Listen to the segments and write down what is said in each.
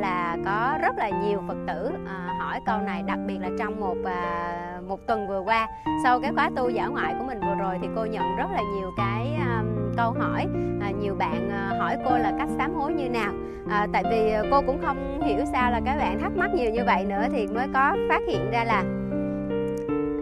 là có rất là nhiều phật tử à, hỏi câu này đặc biệt là trong một à, một tuần vừa qua. Sau cái khóa tu giả ngoại của mình vừa rồi thì cô nhận rất là nhiều cái à, câu hỏi à, nhiều bạn à, hỏi cô là cách sám hối như nào. À, tại vì cô cũng không hiểu sao là các bạn thắc mắc nhiều như vậy nữa thì mới có phát hiện ra là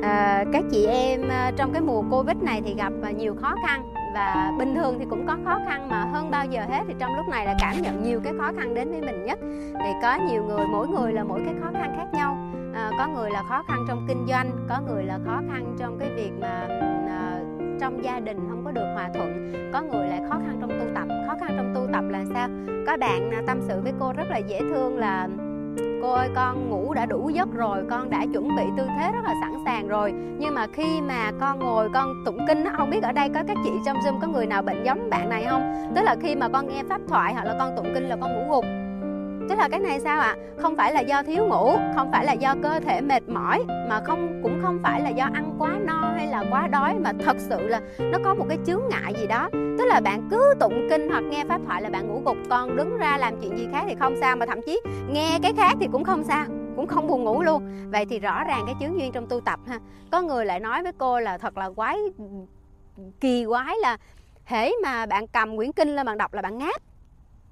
à, các chị em à, trong cái mùa covid này thì gặp à, nhiều khó khăn và bình thường thì cũng có khó khăn mà hơn bao giờ hết. Thì trong lúc này là cảm nhận nhiều cái khó khăn đến với mình nhất. Thì có nhiều người mỗi người là mỗi cái khó khăn khác nhau. À, có người là khó khăn trong kinh doanh có người là khó khăn trong cái việc mà à, trong gia đình không có được hòa thuận có người lại khó khăn trong tu tập. Khó khăn trong tu tập là sao? Có bạn tâm sự với cô rất là dễ thương là cô ơi con ngủ đã đủ giấc rồi, con đã chuẩn bị tư thế rất là sẵn sàng rồi. Nhưng mà khi mà con ngồi, con tụng kinh không biết ở đây có các chị trong zoom có người nào bệnh giống bạn này không? Tức là khi mà con nghe pháp thoại hoặc là con tụng kinh là con ngủ gục tức là cái này sao ạ? À? không phải là do thiếu ngủ, không phải là do cơ thể mệt mỏi, mà không, cũng không phải là do ăn quá no hay là quá đói, mà thật sự là nó có một cái chướng ngại gì đó. Tức là bạn cứ tụng kinh hoặc nghe pháp thoại là bạn ngủ gục con, đứng ra làm chuyện gì khác thì không sao, mà thậm chí nghe cái khác thì cũng không sao, cũng không buồn ngủ luôn. Vậy thì rõ ràng cái chướng duyên trong tu tập ha. Có người lại nói với cô là thật là quái, kỳ quái là, hễ mà bạn cầm quyển kinh lên bạn đọc là bạn ngáp.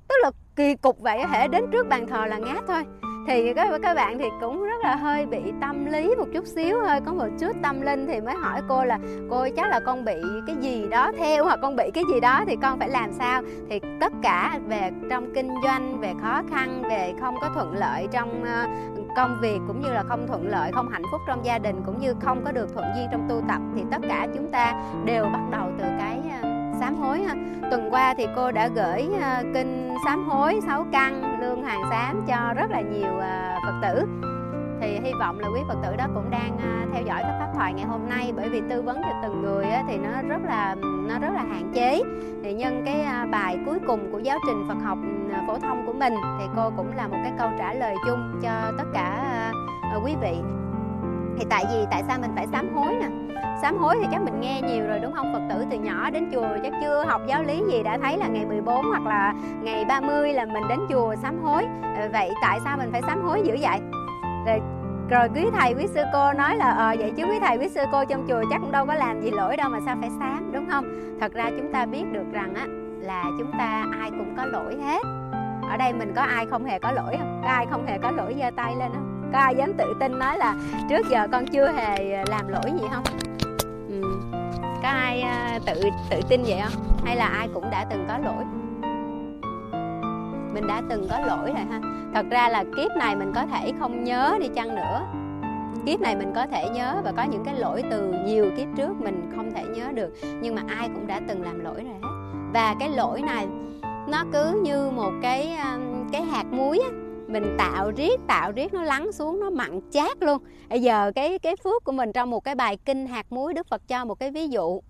Tức là kỳ cục vậy hệ đến trước bàn thờ là ngát thôi. Thì các các bạn thì cũng rất là hơi bị tâm lý một chút xíu hơi có một chút tâm linh thì mới hỏi cô là, cô chắc là con bị cái gì đó theo hoặc con bị cái gì đó thì con phải làm sao? Thì tất cả về trong kinh doanh, về khó khăn, về không có thuận lợi trong ờ, công việc cũng như là không thuận lợi, không hạnh phúc trong gia đình cũng như không có được thuận duyên trong tu tập, thì tất cả chúng ta đều bắt đầu từ cái ờ, sám hối ha. Tuần qua thì cô đã gửi uh, kinh sám hối 6 căn lương hàng sám cho rất là nhiều uh, Phật tử. Thì hy vọng là quý Phật tử đó cũng đang à, theo dõi cái pháp thoại ngày hôm nay bởi vì tư vấn cho từng người thì nó rất là nó rất là hạn chế. Thì nhân cái bài cuối cùng của giáo trình Phật học phổ thông của mình thì cô cũng là một cái câu trả lời chung cho tất cả quý vị. Thì tại vì tại sao mình phải sám hối nè? Sám hối thì chắc mình nghe nhiều rồi, đúng không? Phật tử từ nhỏ đến chùa chắc chưa học giáo lý gì đã thấy là ngày 14 hoặc là ngày 30 là mình đến chùa sám hối. Ờ, vậy tại sao mình phải sám hối dữ vậy? Rồi rồi quý thầy, quý sư cô nói là ờ vậy chứ quý thầy, quý sư cô trong chùa chắc cũng đâu có làm gì lỗi đâu mà sao phải sám, đúng không? Thật ra chúng ta biết được rằng á, là chúng ta ai cũng có lỗi hết. Ở đây mình có ai không hề có lỗi không? Có ai không hề có lỗi giơ tay lên không? Có ai dám tự tin nói là trước giờ con chưa hề làm lỗi gì không? Có ai à, tự tự tin vậy không? Hay là ai cũng đã từng có lỗi? Mình đã từng có lỗi rồi ha. Thật ra là kiếp này mình có thể không nhớ đi chăng nữa. Kiếp này mình có thể nhớ và có những cái lỗi từ nhiều kiếp trước mình không thể nhớ được. Nhưng mà ai cũng đã từng làm lỗi rồi hết. Và cái lỗi này, nó cứ như một cái à, cái hạt muối á mình tạo riết tạo riết nó lắng xuống, nó mặn chát luôn. Bây giờ cái cái phước của mình trong một cái bài kinh hạt muối đức phật cho một cái ví dụ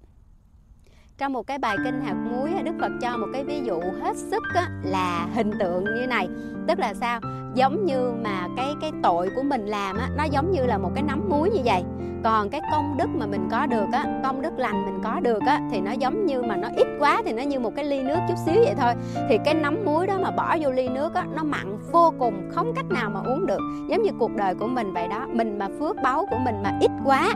trong một cái bài kinh hạt muối đức phật cho một cái ví dụ hết sức á, là hình tượng như này. Tức là sao? Giống như mà cái cái tội của mình làm á nó giống như là một cái nắm muối như vậy. Còn cái công đức mà mình có được á công đức lành mình có được á thì nó giống như mà nó ít quá thì nó như một cái ly nước chút xíu vậy thôi. Thì cái nắm muối đó mà bỏ vô ly nước á nó mặn vô cùng không cách nào mà uống được. Giống như cuộc đời của mình vậy đó. Mình mà phước báu của mình mà ít quá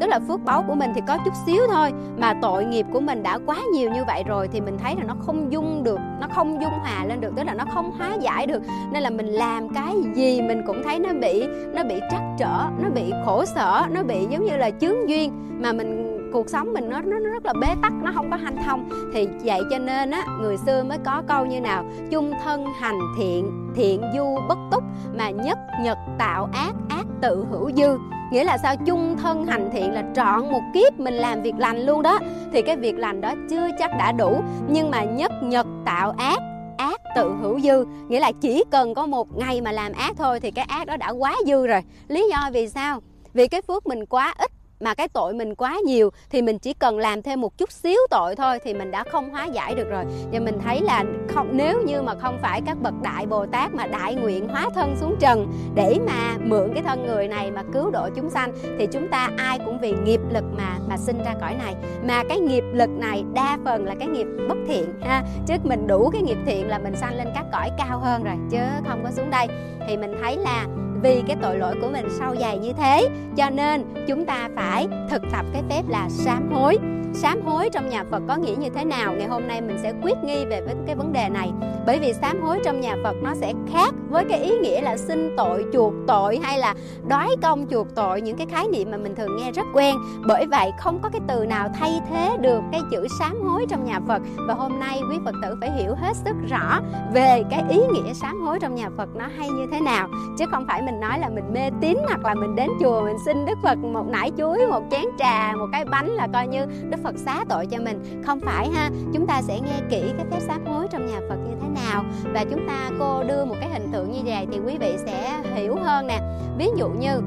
tức là phước báu của mình thì có chút xíu thôi, mà tội nghiệp của mình đã quá nhiều như vậy rồi thì mình thấy là nó không dung được, nó không dung hòa lên được, tức là nó không hóa giải được. Nên là mình làm cái gì mình cũng thấy nó bị nó bị trắc trở, nó bị khổ sở, nó bị giống như là chướng duyên. Mà mình, cuộc sống mình nó nó rất là bế tắc, nó không có hanh thông. Thì vậy cho nên á, người xưa mới có câu như nào? Chung thân hành thiện thiện du bất túc, mà nhất nhật tạo ác ác tự hữu dư. Nghĩa là sao? Chung thân hành thiện là trọn một kiếp mình làm việc lành luôn đó. Thì cái việc lành đó chưa chắc đã đủ, nhưng mà nhất nhật tạo ác ác tự hữu dư. Nghĩa là chỉ cần có một ngày mà làm ác thôi thì cái ác đó đã quá dư rồi. Lý do vì sao? Vì cái phước mình quá ít mà cái tội mình quá nhiều thì mình chỉ cần làm thêm một chút xíu tội thôi thì mình đã không hóa giải được rồi. Và mình thấy là không, nếu như mà không phải các bậc đại bồ tát mà đại nguyện hóa thân xuống trần để mà mượn cái thân người này mà cứu độ chúng sanh, thì chúng ta ai cũng vì nghiệp lực mà mà sinh ra cõi này. Mà cái nghiệp lực này đa phần là cái nghiệp bất thiện, ha. Chứ mình đủ cái nghiệp thiện là mình sanh lên các cõi cao hơn rồi, chứ không có xuống đây. Thì mình thấy là vì cái tội lỗi của mình sâu dày như thế. Cho nên, chúng ta phải thực tập cái phép là sám hối. Sám hối trong nhà Phật có nghĩa như thế nào? Ngày hôm nay mình sẽ quyết nghi về với cái vấn đề này. Bởi vì sám hối trong nhà Phật nó sẽ khác với cái ý nghĩa là xin tội, chuộc tội hay là đói công, chuộc tội, những cái khái niệm mà mình thường nghe rất quen. Bởi vậy, không có cái từ nào thay thế được cái chữ sám hối trong nhà Phật. Và hôm nay quý Phật tử phải hiểu hết sức rõ về cái ý nghĩa sám hối trong nhà Phật nó hay như thế nào. Chứ không phải mình nói là mình mê tín hoặc là mình đến chùa mình xin Đức Phật một nải chuối, một chén trà, một cái bánh là coi như Đức Phật xá tội cho mình. Không phải ha, chúng ta sẽ nghe kỹ cái phép sám hối trong nhà Phật như thế nào. Và chúng ta cô đưa một cái hình tượng như vậy thì quý vị sẽ hiểu hơn nè. Ví dụ như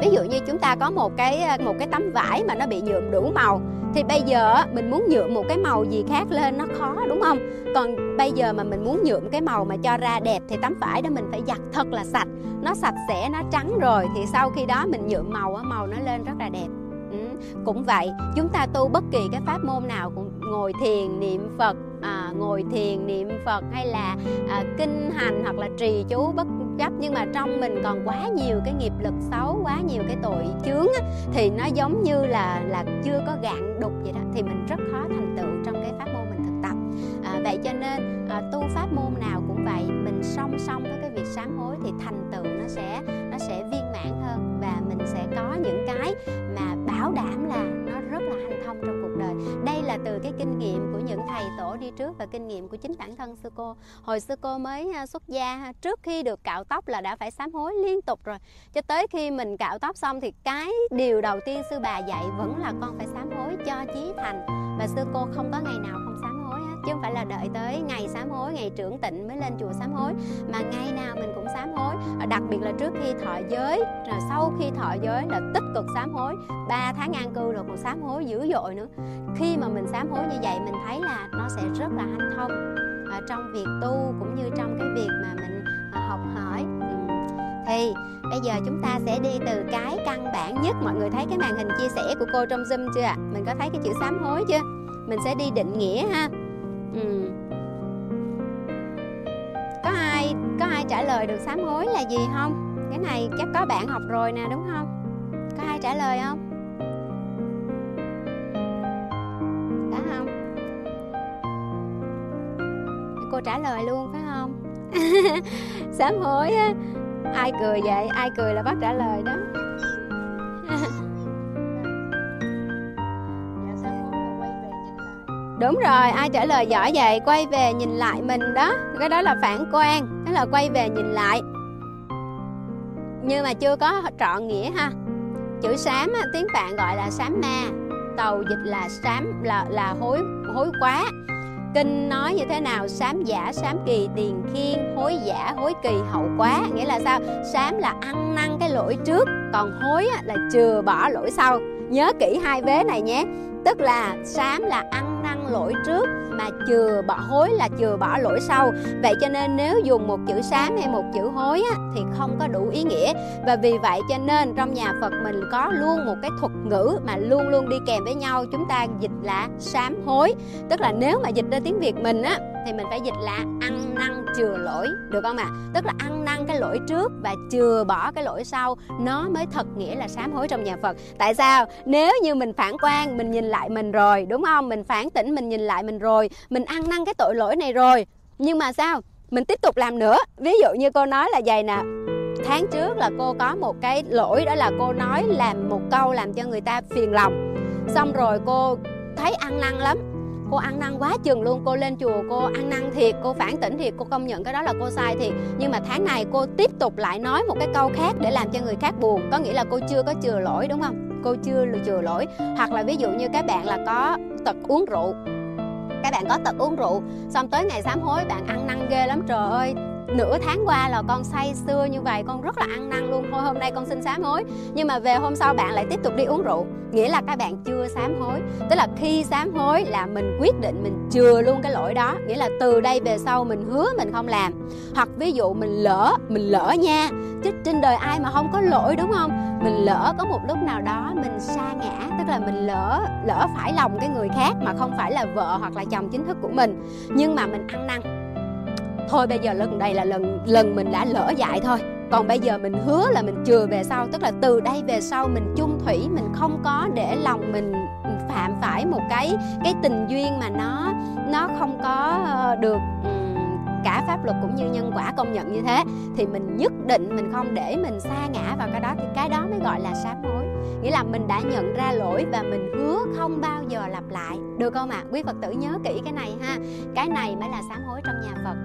ví dụ như chúng ta có một cái ờ, một cái tấm vải mà nó bị nhuộm đủ màu thì bây giờ mình muốn nhuộm một cái màu gì khác lên nó khó đúng không còn bây giờ mà mình muốn nhuộm cái màu mà cho ra đẹp thì tấm vải đó mình phải giặt thật là sạch nó sạch sẽ nó trắng rồi thì sau khi đó mình nhuộm màu màu nó lên rất là đẹp ừ. cũng vậy chúng ta tu bất kỳ cái pháp môn nào cũng ngồi thiền niệm phật à, ngồi thiền niệm phật hay là à, kinh hành hoặc là trì chú bất gấp nhưng mà trong mình còn quá nhiều cái nghiệp lực xấu quá nhiều cái tội chướng á, thì nó giống như là là chưa có gạn đục vậy đó. Thì mình rất khó thành tựu trong cái pháp môn mình thực tập. À, vậy cho nên à, tu pháp môn nào cũng vậy mình song song với cái việc sám hối thì thành tựu nó sẽ nó sẽ viên mãn hơn. Và mình sẽ có những cái mà bảo đảm là nó rất là hanh thông trong cuộc đây là từ cái kinh nghiệm của những thầy tổ đi trước và kinh nghiệm của chính bản thân sư cô. Hồi sư cô mới xuất gia trước khi được cạo tóc là đã phải sám hối liên tục rồi. Cho tới khi mình cạo tóc xong thì cái điều đầu tiên sư bà dạy vẫn là con phải sám hối cho chí thành. Và sư cô không có ngày nào không sám chứ không phải là đợi tới ngày sám hối, ngày trưởng tịnh mới lên chùa sám hối, mà ngày nào mình cũng sám hối. Đặc biệt là trước khi thọ giới, rồi sau khi thọ giới là tích cực sám hối. 3 tháng an cư rồi còn sám hối dữ dội nữa. Khi mà mình sám hối như vậy, mình thấy là nó sẽ rất là hanh thông. Ở trong việc tu cũng như trong cái việc mà mình à, học hỏi. Ừ. Thì bây giờ chúng ta sẽ đi từ cái căn bản nhất. Mọi người thấy cái màn hình chia sẻ của cô trong zoom chưa ạ? Mình có thấy cái chữ sám hối chưa? Mình sẽ đi định nghĩa ha ừ. có ai có ai trả lời được sám hối là gì không? Cái này chắc có bạn học rồi nè, đúng không? Có ai trả lời không? Có không? Cô trả lời luôn, phải không? Sám hối á. Ai cười vậy? Ai cười là bác trả lời đó. đúng rồi, ai trả lời giỏi vậy, quay về nhìn lại mình đó. Cái đó là phản quan đó là quay về nhìn lại. Nhưng mà chưa có trọn nghĩa ha. Chữ sám tiếng phạn gọi là sám ma. Tàu dịch là sám là là hối hối quá. Kinh nói như thế nào? Sám giả sám kỳ, tiền khiên, hối giả, hối kỳ, hậu quá. Nghĩa là sao? Sám là ăn năn cái lỗi trước, còn hối là chừa bỏ lỗi sau. Nhớ kỹ hai vế này nhé. Tức là sám là ăn lỗi trước mà chừa bỏ hối là chừa bỏ lỗi sau. Vậy cho nên nếu dùng một chữ sám hay một chữ hối á, thì không có đủ ý nghĩa. Và vì vậy cho nên trong nhà Phật mình có luôn một cái thuật ngữ mà luôn luôn đi kèm với nhau. Chúng ta dịch là sám hối. Tức là nếu mà dịch ra tiếng Việt mình á thì mình phải dịch là ăn năn chừa lỗi, được không ạ? À? tức là ăn năn cái lỗi trước và chừa bỏ cái lỗi sau, nó mới thật nghĩa là sám hối trong nhà Phật. Tại sao? Nếu như mình phản quan mình nhìn lại mình rồi, đúng không? Mình phản tỉnh, mình nhìn lại mình rồi, mình ăn năn cái tội lỗi này rồi. Nhưng mà sao? Mình tiếp tục làm nữa. Ví dụ như cô nói là vậy nè, tháng trước là cô có một cái lỗi, đó là cô nói làm một câu làm cho người ta phiền lòng. Xong rồi cô thấy ăn năn lắm cô ăn năn quá chừng luôn, cô lên chùa, cô ăn năn thiệt, cô phản tỉnh thiệt, cô công nhận cái đó là cô sai thiệt. Nhưng mà tháng này cô tiếp tục lại nói một cái câu khác để làm cho người khác buồn. Có nghĩa là cô chưa có chừa lỗi, đúng không? Cô chưa chừa lỗi. Hoặc là ví dụ như các bạn là có tật uống rượu. Các bạn có tật uống rượu, xong tới ngày sám hối, bạn ăn năn ghê lắm, trời ơi nửa tháng qua là con say xưa như vậy, con rất là ăn năn luôn. Thôi hôm nay con xin sám hối. Nhưng mà về hôm sau bạn lại tiếp tục đi uống rượu. Nghĩa là các bạn chưa sám hối. Tức là khi sám hối là mình quyết định mình chừa luôn cái lỗi đó. Nghĩa là từ đây về sau mình hứa mình không làm. Hoặc ví dụ mình lỡ mình lỡ nha. Chứ trên đời ai mà không có lỗi, đúng không? Mình lỡ có một lúc nào đó mình sa ngã, tức là mình lỡ lỡ phải lòng cái người khác mà không phải là vợ hoặc là chồng chính thức của mình. Nhưng mà mình ăn năn thôi bây giờ lần đây là lần lần mình đã lỡ dạy thôi. Còn bây giờ mình hứa là mình chừa về sau, tức là từ đây về sau mình chung thủy, mình không có để lòng mình phạm phải một cái cái tình duyên mà nó nó không có ờ, được cả pháp luật cũng như nhân quả công nhận như thế. Thì mình nhất định mình không để mình xa ngã vào cái đó, thì cái đó mới gọi là sám hối nghĩa là mình đã nhận ra lỗi và mình hứa không bao giờ lặp lại. Được không ạ? À? quý phật tử nhớ kỹ cái này ha. Cái này mới là sám hối trong nhà phật.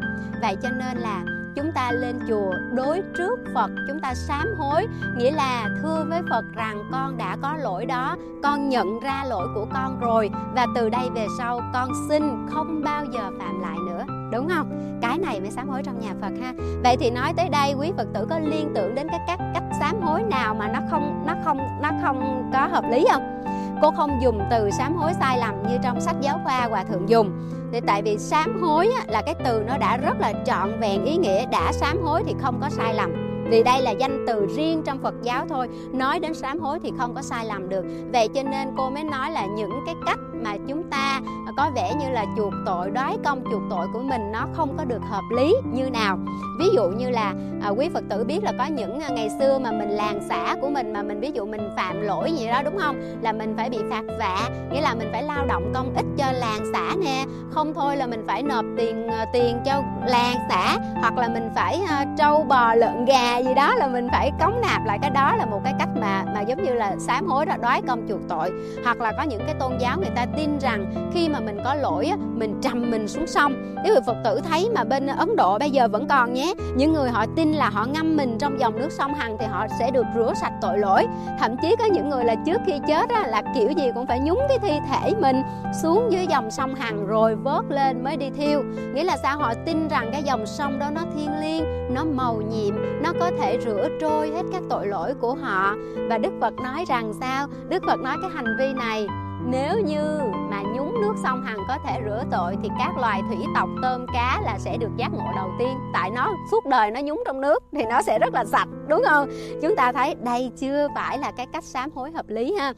Vậy cho nên là chúng ta lên chùa đối trước Phật, chúng ta sám hối. Nghĩa là thưa với Phật rằng con đã có lỗi đó, con nhận ra lỗi của con rồi và từ đây về sau con xin không bao giờ phạm lại nữa đúng không? Cái này mới sám hối trong nhà Phật ha. Vậy thì nói tới đây, quý Phật tử có liên tưởng đến các các cách sám hối nào mà nó không nó không nó không có hợp lý không? Cô không dùng từ sám hối sai lầm như trong sách giáo khoa hòa thượng dùng. Thì tại vì sám hối là cái từ nó đã rất là trọn vẹn ý nghĩa, đã sám hối thì không có sai lầm. Vì đây là danh từ riêng trong Phật giáo thôi, nói đến sám hối thì không có sai lầm được. Vậy cho nên cô mới nói là những cái cách mà chúng ta có vẻ như là chuộc tội đoái công chuộc tội của mình nó không có được hợp lý như nào. Ví dụ như là à, quý phật tử biết là có những à, ngày xưa mà mình làng xã của mình mà mình ví dụ mình phạm lỗi gì đó đúng không? Là mình phải bị phạt vạ nghĩa là mình phải lao động công ích cho làng xã nè. Không thôi là mình phải nộp tiền à, tiền cho làng xã hoặc là mình phải uh, trâu bò lợn gà gì đó là mình phải cống nạp lại cái đó là một cái cách mà mà giống như là sám hối đó đoái công chuộc tội. Hoặc là có những cái tôn giáo người ta tin rằng khi mà mình có lỗi mình trầm mình xuống sông. Nếu người phật tử thấy mà bên ấn độ bây giờ vẫn còn nhé những người họ tin là họ ngâm mình trong dòng nước sông hằng thì họ sẽ được rửa sạch tội lỗi. Thậm chí có những người là trước khi chết á, là kiểu gì cũng phải nhúng cái thi thể mình xuống dưới dòng sông hằng rồi vớt lên mới đi thiêu. Nghĩa là sao? Họ tin rằng cái dòng sông đó nó thiêng liêng nó màu nhiệm nó có thể rửa trôi hết các tội lỗi của họ. Và đức phật nói rằng sao? Đức phật nói cái hành vi này nếu như mà nhúng nước sông hằng có thể rửa tội thì các loài thủy tộc tôm cá là sẽ được giác ngộ đầu tiên. Tại nó, suốt đời nó nhúng trong nước thì nó sẽ rất là sạch, đúng không? Chúng ta thấy đây chưa phải là cái cách sám hối hợp lý ha.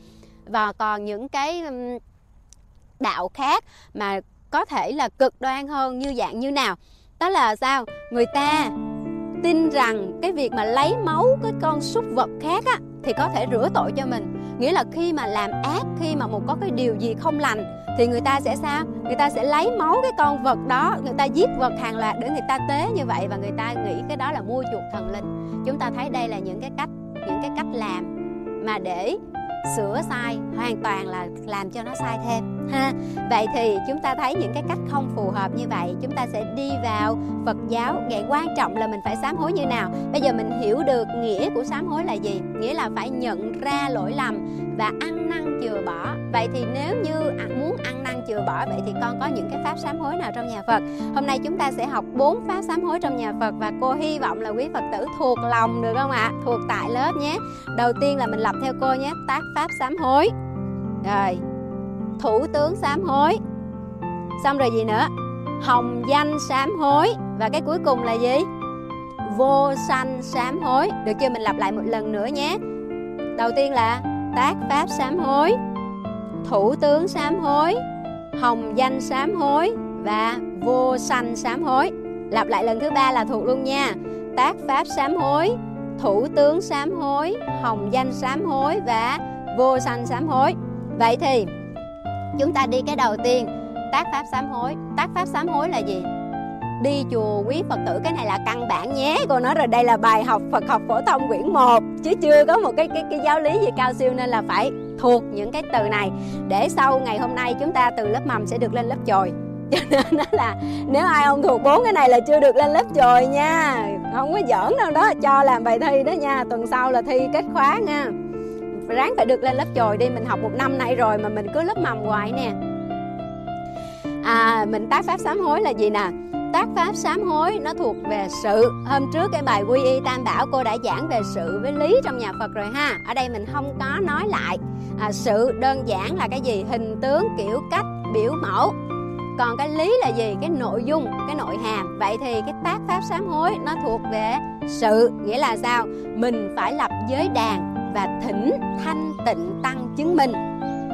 Và còn những cái đạo khác mà có thể là cực đoan hơn như dạng như nào? Đó là sao? Người ta tin rằng cái việc mà lấy máu cái con súc vật khác á, thì có thể rửa tội cho mình nghĩa là khi mà làm ác, khi mà một có cái điều gì không lành, thì người ta sẽ sao? Người ta sẽ lấy máu cái con vật đó, người ta giết vật hàng loạt để người ta tế như vậy và người ta nghĩ cái đó là mua chuộc thần linh. Chúng ta thấy đây là những cái cách, những cái cách làm mà để sửa sai, hoàn toàn là làm cho nó sai thêm ha, vậy thì chúng ta thấy những cái cách không phù hợp như vậy, chúng ta sẽ đi vào phật giáo. Vậy quan trọng là mình phải sám hối như nào? Bây giờ mình hiểu được nghĩa của sám hối là gì? Nghĩa là phải nhận ra lỗi lầm và ăn năn chừa bỏ. Vậy thì nếu như à, muốn ăn năn chừa bỏ, vậy thì con có những cái pháp sám hối nào trong nhà Phật? Hôm nay chúng ta sẽ học bốn pháp sám hối trong nhà Phật và cô hy vọng là quý Phật tử thuộc lòng được không ạ? Thuộc tại lớp nhé. Đầu tiên là mình lập theo cô nhé. Tác pháp sám hối. Rồi thủ tướng sám hối. Xong rồi gì nữa? Hồng danh sám hối. Và cái cuối cùng là gì? Vô sanh sám hối. Được chưa? Mình lặp lại một lần nữa nhé. Đầu tiên là tác pháp sám hối, thủ tướng sám hối, hồng danh sám hối và vô sanh sám hối. Lặp lại lần thứ ba là thuộc luôn nha. Tác pháp sám hối, thủ tướng sám hối, hồng danh sám hối và vô sanh sám hối. Vậy thì chúng ta đi cái đầu tiên, tác pháp sám hối. Tác pháp sám hối là gì? Đi chùa quý Phật tử, cái này là căn bản nhé. Cô nói rồi, đây là bài học Phật học phổ thông quyển 1 chứ chưa có một cái cái cái giáo lý gì cao siêu nên là phải thuộc những cái từ này. Để sau ngày hôm nay chúng ta từ lớp mầm sẽ được lên lớp chồi. Cho nên đó là, nếu ai không thuộc bốn cái này là chưa được lên lớp chồi nha. Không có giỡn đâu đó, cho làm bài thi đó nha. Tuần sau là thi kết khóa nha ráng phải được lên lớp chồi đi mình học một năm nay rồi mà mình cứ lớp mầm hoài nè. À mình tác pháp sám hối là gì nè? Tác pháp sám hối nó thuộc về sự. Hôm trước cái bài quy y tam bảo cô đã giảng về sự với lý trong nhà phật rồi ha. Ở đây mình không có nói lại. À, sự đơn giản là cái gì? Hình tướng kiểu cách biểu mẫu. Còn cái lý là gì? Cái nội dung cái nội hàm. Vậy thì cái tác pháp sám hối nó thuộc về sự. Nghĩa là sao? Mình phải lập giới đàn và thỉnh thanh tịnh tăng chứng minh.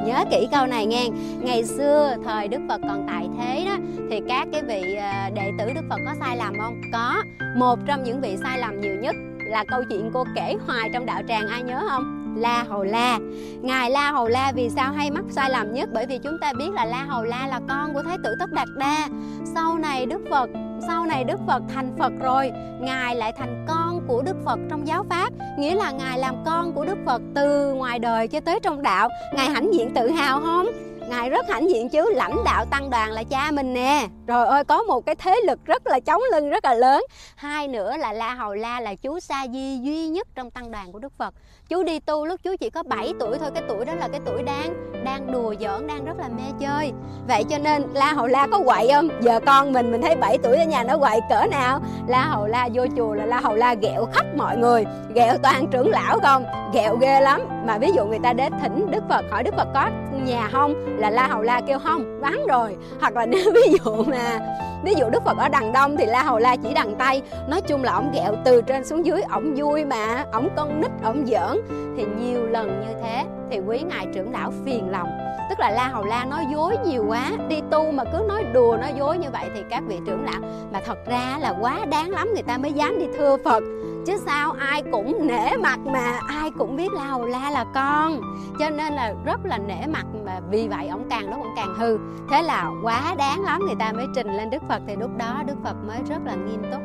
Nhớ kỹ câu này nghe. Ngày xưa, thời đức phật còn tại thế đó, thì các cái vị à, đệ tử đức phật có sai lầm không? Có. Một trong những vị sai lầm nhiều nhất là câu chuyện cô kể hoài trong đạo tràng, ai nhớ không? La Hầu La. Ngài La Hầu La vì sao hay mắc sai lầm nhất? Bởi vì chúng ta biết là La Hầu La là con của Thái tử Tất Đạt Đa. Sau này Đức Phật sau này Đức Phật thành Phật rồi, Ngài lại thành con của Đức Phật trong giáo Pháp. Nghĩa là Ngài làm con của Đức Phật từ ngoài đời cho tới trong đạo. Ngài hãnh diện tự hào không? Ngài rất hãnh diện chứ, lãnh đạo tăng đoàn là cha mình nè. Rồi ơi, có một cái thế lực rất là chống lưng, rất là lớn. Hai nữa là La Hầu La là chú Sa Di duy nhất trong tăng đoàn của Đức Phật. Chú đi tu lúc chú chỉ có 7 tuổi thôi Cái tuổi đó là cái tuổi đang đang đùa giỡn, đang rất là mê chơi Vậy cho nên La Hầu La có quậy không? Giờ con mình mình thấy 7 tuổi ở nhà nó quậy cỡ nào La Hầu La vô chùa là La Hầu La ghẹo khắp mọi người Ghẹo toàn trưởng lão không? Ghẹo ghê lắm Mà ví dụ người ta đến thỉnh Đức Phật hỏi Đức Phật có nhà không? Là La Hầu La kêu không, vắng rồi Hoặc là nếu ví dụ mà ví dụ đức phật ở đằng đông thì la hầu la chỉ đằng tay nói chung là ổng ghẹo từ trên xuống dưới, ổng vui mà, ổng con nít, ổng giỡn. Thì nhiều lần như thế thì quý ngài trưởng lão phiền lòng. Tức là la hầu la nói dối nhiều quá, đi tu mà cứ nói đùa, nói dối như vậy thì các vị trưởng lão mà thật ra là quá đáng lắm, người ta mới dám đi thưa phật chứ sao ai cũng nể mặt mà, ai cũng biết lao hầu la là con cho nên là rất là nể mặt mà, vì vậy ông càng lúc ông càng hư thế là quá đáng lắm, người ta mới trình lên đức phật thì lúc đó đức phật mới rất là nghiêm túc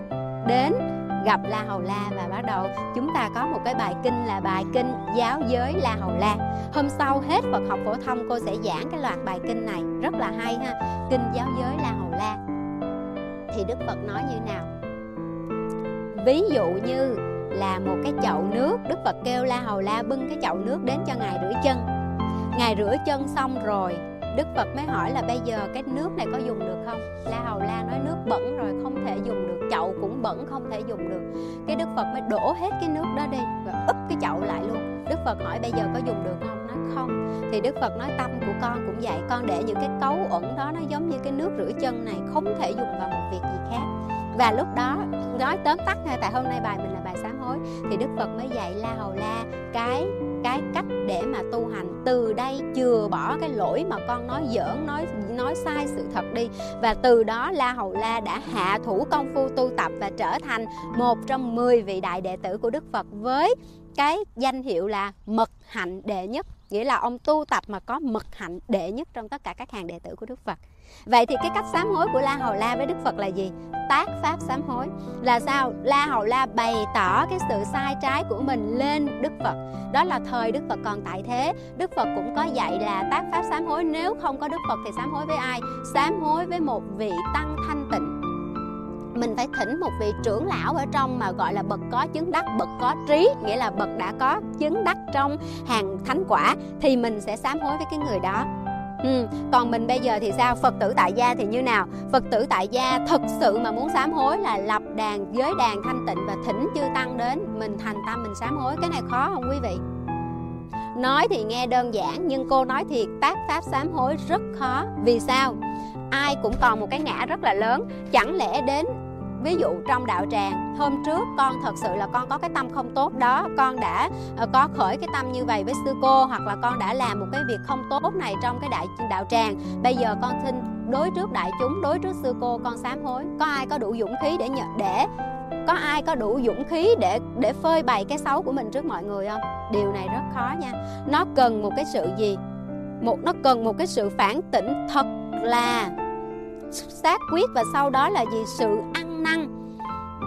đến gặp La Hầu La và bắt đầu chúng ta có một cái bài kinh là bài kinh giáo giới La Hầu La. Hôm sau hết Phật học phổ thông, cô sẽ giảng cái loạt bài kinh này rất là hay ha. Kinh giáo giới La Hầu La. Thì Đức Phật nói như nào? Ví dụ như là một cái chậu nước, Đức Phật kêu La Hầu La bưng cái chậu nước đến cho ngài rửa chân. Ngài rửa chân xong rồi Đức Phật mới hỏi là bây giờ cái nước này có dùng được không? La Hầu La nói nước bẩn rồi không thể dùng được Chậu cũng bẩn không thể dùng được Cái Đức Phật mới đổ hết cái nước đó đi Và úp cái chậu lại luôn Đức Phật hỏi bây giờ có dùng được không? Nói không Thì Đức Phật nói tâm của con cũng vậy Con để những cái cấu ẩn đó nó giống như cái nước rửa chân này Không thể dùng vào một việc gì khác và lúc đó nói tóm tắt thôi tại hôm nay bài mình là bài sám hối. Thì đức phật mới dạy la hầu la cái cái cách để mà tu hành. Từ đây chừa bỏ cái lỗi mà con nói giỡn, nói nói sai sự thật đi. Và từ đó La Hầu La đã hạ thủ công phu tu tập và trở thành một trong 10 vị đại đệ tử của Đức Phật với cái danh hiệu là mật hạnh đệ nhất. Nghĩa là ông tu tập mà có mật hạnh đệ nhất trong tất cả các hàng đệ tử của Đức Phật. Vậy thì cái cách sám hối của La Hầu La với Đức Phật là gì? Tác pháp sám hối Là sao? La Hầu La bày tỏ cái sự sai trái của mình lên Đức Phật Đó là thời Đức Phật còn tại thế Đức Phật cũng có dạy là tác pháp sám hối Nếu không có Đức Phật thì sám hối với ai? Sám hối với một vị tăng thanh tịnh mình phải thỉnh một vị trưởng lão ở trong mà gọi là bậc có chứng đắc, bậc có trí, nghĩa là bậc đã có chứng đắc trong hàng thánh quả, thì mình sẽ sám hối với cái người đó Ừ. Còn mình bây giờ thì sao? Phật tử tại gia thì như nào? Phật tử tại gia thực sự mà muốn sám hối là lập đàn, giới đàn thanh tịnh và thỉnh chư tăng đến Mình thành tâm mình sám hối Cái này khó không quý vị? Nói thì nghe đơn giản nhưng cô nói thiệt tác pháp sám hối rất khó Vì sao? Ai cũng còn một cái ngã rất là lớn Chẳng lẽ đến ví dụ trong đạo tràng, hôm trước con thật sự là con có cái tâm không tốt đó, con đã ờ, có khởi cái tâm như vậy với sư cô, hoặc là con đã làm một cái việc không tốt này trong cái đại, đạo tràng. Bây giờ con xin đối trước đại chúng, đối trước sư cô, con sám hối. Có ai có đủ dũng khí để nhận, để, có ai có đủ dũng khí để để phơi bày cái xấu của mình trước mọi người không? Điều này rất khó nha. Nó cần một cái sự gì? Một, nó cần một cái sự phản tỉnh thật là, xác quyết và sau đó là gì? Sự ăn năng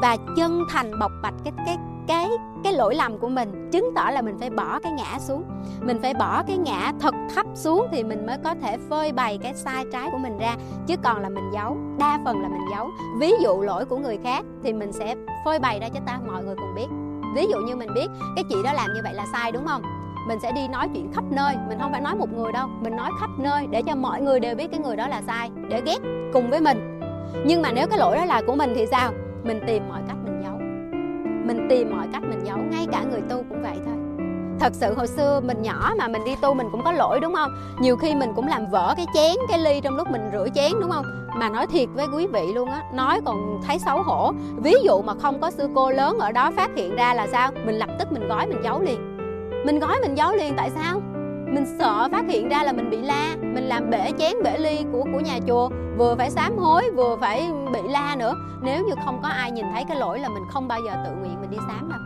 và chân thành bộc bạch cái cái cái cái lỗi lầm của mình, chứng tỏ là mình phải bỏ cái ngã xuống. Mình phải bỏ cái ngã thật thấp xuống thì mình mới có thể phơi bày cái sai trái của mình ra, chứ còn là mình giấu, đa phần là mình giấu. Ví dụ lỗi của người khác thì mình sẽ phơi bày ra cho ta, mọi người cùng biết. Ví dụ như mình biết cái chị đó làm như vậy là sai, đúng không? Mình sẽ đi nói chuyện khắp nơi, mình không phải nói một người đâu. Mình nói khắp nơi để cho mọi người đều biết cái người đó là sai, để ghét cùng với mình nhưng mà nếu cái lỗi đó là của mình thì sao? Mình tìm mọi cách mình giấu. Mình tìm mọi cách mình giấu, ngay cả người tu cũng vậy thôi. Thật sự hồi xưa mình nhỏ mà mình đi tu mình cũng có lỗi, đúng không? Nhiều khi mình cũng làm vỡ cái chén, cái ly trong lúc mình rửa chén, đúng không? Mà nói thiệt với quý vị luôn á, nói còn thấy xấu hổ. Ví dụ mà không có sư cô lớn ở đó phát hiện ra là sao? Mình lập tức mình gói mình giấu liền. Mình gói mình giấu liền tại sao? Mình sợ phát hiện ra là mình bị la. Mình làm bể chén, bể ly của của nhà chùa. Vừa phải sám hối, vừa phải bị la nữa. Nếu như không có ai nhìn thấy cái lỗi là mình không bao giờ tự nguyện mình đi sám đâu.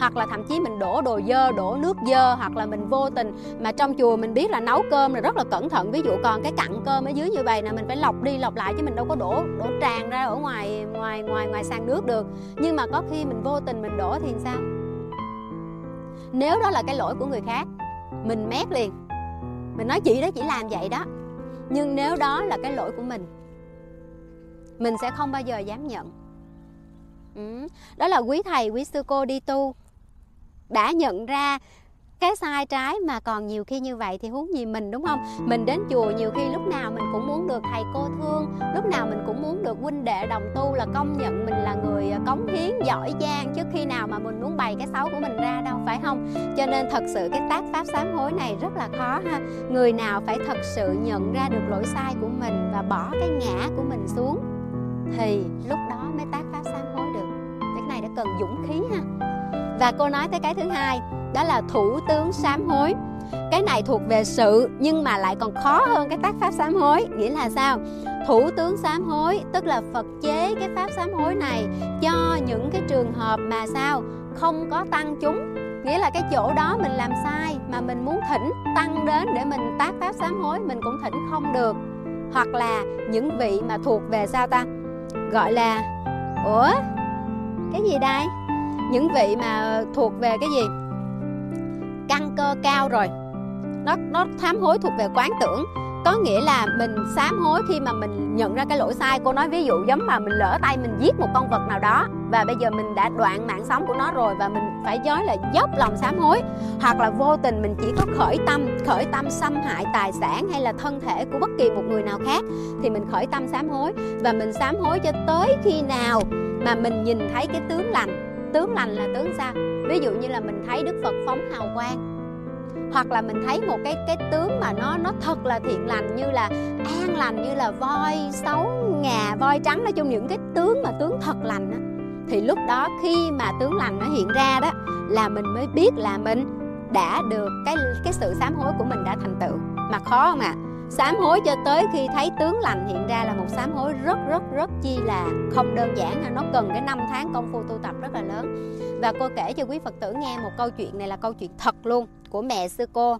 Hoặc là thậm chí mình đổ đồ dơ, đổ nước dơ, hoặc là mình vô tình mà trong chùa mình biết là nấu cơm là rất là cẩn thận. Ví dụ còn cái cặn cơm ở dưới như vậy nè, mình phải lọc đi lọc lại chứ mình đâu có đổ đổ tràn ra ở ngoài ngoài ngoài ngoài sàn nước được. Nhưng mà có khi mình vô tình mình đổ thì sao? Nếu đó là cái lỗi của người khác mình mép liền. Mình nói chị đó chỉ làm vậy đó. Nhưng nếu đó là cái lỗi của mình mình sẽ không bao giờ dám nhận. Ừ. đó là quý thầy, quý sư cô đi tu đã nhận ra cái sai trái mà còn nhiều khi như vậy thì huống gì mình, đúng không? Mình đến chùa nhiều khi lúc nào mình muốn được thầy cô thương. Lúc nào mình cũng muốn được huynh đệ đồng tu là công nhận mình là người à, cống hiến giỏi giang trước khi nào mà mình muốn bày cái xấu của mình ra đâu, phải không? Cho nên thật sự cái tác pháp sám hối này rất là khó ha. Người nào phải thật sự nhận ra được lỗi sai của mình và bỏ cái ngã của mình xuống thì lúc đó mới tác pháp sám hối được. Cái này đã cần dũng khí ha. Và cô nói tới cái thứ hai, đó là thủ tướng sám hối cái này thuộc về sự, nhưng mà lại còn khó hơn cái tác pháp sám hối. Nghĩa là sao? Thủ tướng sám hối, tức là phật chế cái pháp sám hối này cho những cái trường hợp mà sao? Không có tăng chúng. Nghĩa là cái chỗ đó mình làm sai mà mình muốn thỉnh tăng đến để mình tác pháp sám hối, mình cũng thỉnh không được. Hoặc là những vị mà thuộc về sao ta? Gọi là, ủa? Cái gì đây? Những vị mà thuộc về cái gì? Căn cơ cao rồi. Nó nó sám hối thuộc về quán tưởng. Có nghĩa là mình sám hối khi mà mình nhận ra cái lỗi sai cô nói ví dụ giống mà mình lỡ tay mình giết một con vật nào đó và bây giờ mình đã đoạn mạng sống của nó rồi và mình phải nói là dốc lòng sám hối. Hoặc là vô tình mình chỉ có khởi tâm khởi tâm xâm hại tài sản hay là thân thể của bất kỳ một người nào khác thì mình khởi tâm sám hối. Và mình sám hối cho tới khi nào mà mình nhìn thấy cái tướng lành tướng lành là tướng sao ví dụ như là mình thấy đức phật phóng hào quang hoặc là mình thấy một cái cái tướng mà nó nó thật là thiện lành như là an lành như là voi xấu ngà voi trắng nói chung những cái tướng mà tướng thật lành đó, thì lúc đó khi mà tướng lành nó hiện ra đó là mình mới biết là mình đã được cái cái sự sám hối của mình đã thành tựu mà khó không ạ à? Sám hối cho tới khi thấy tướng lành hiện ra là một sám hối rất rất rất chi là không đơn giản nó cần cái năm tháng công phu tu tập rất là lớn. Và cô kể cho quý phật tử nghe một câu chuyện này là câu chuyện thật luôn của mẹ sư cô.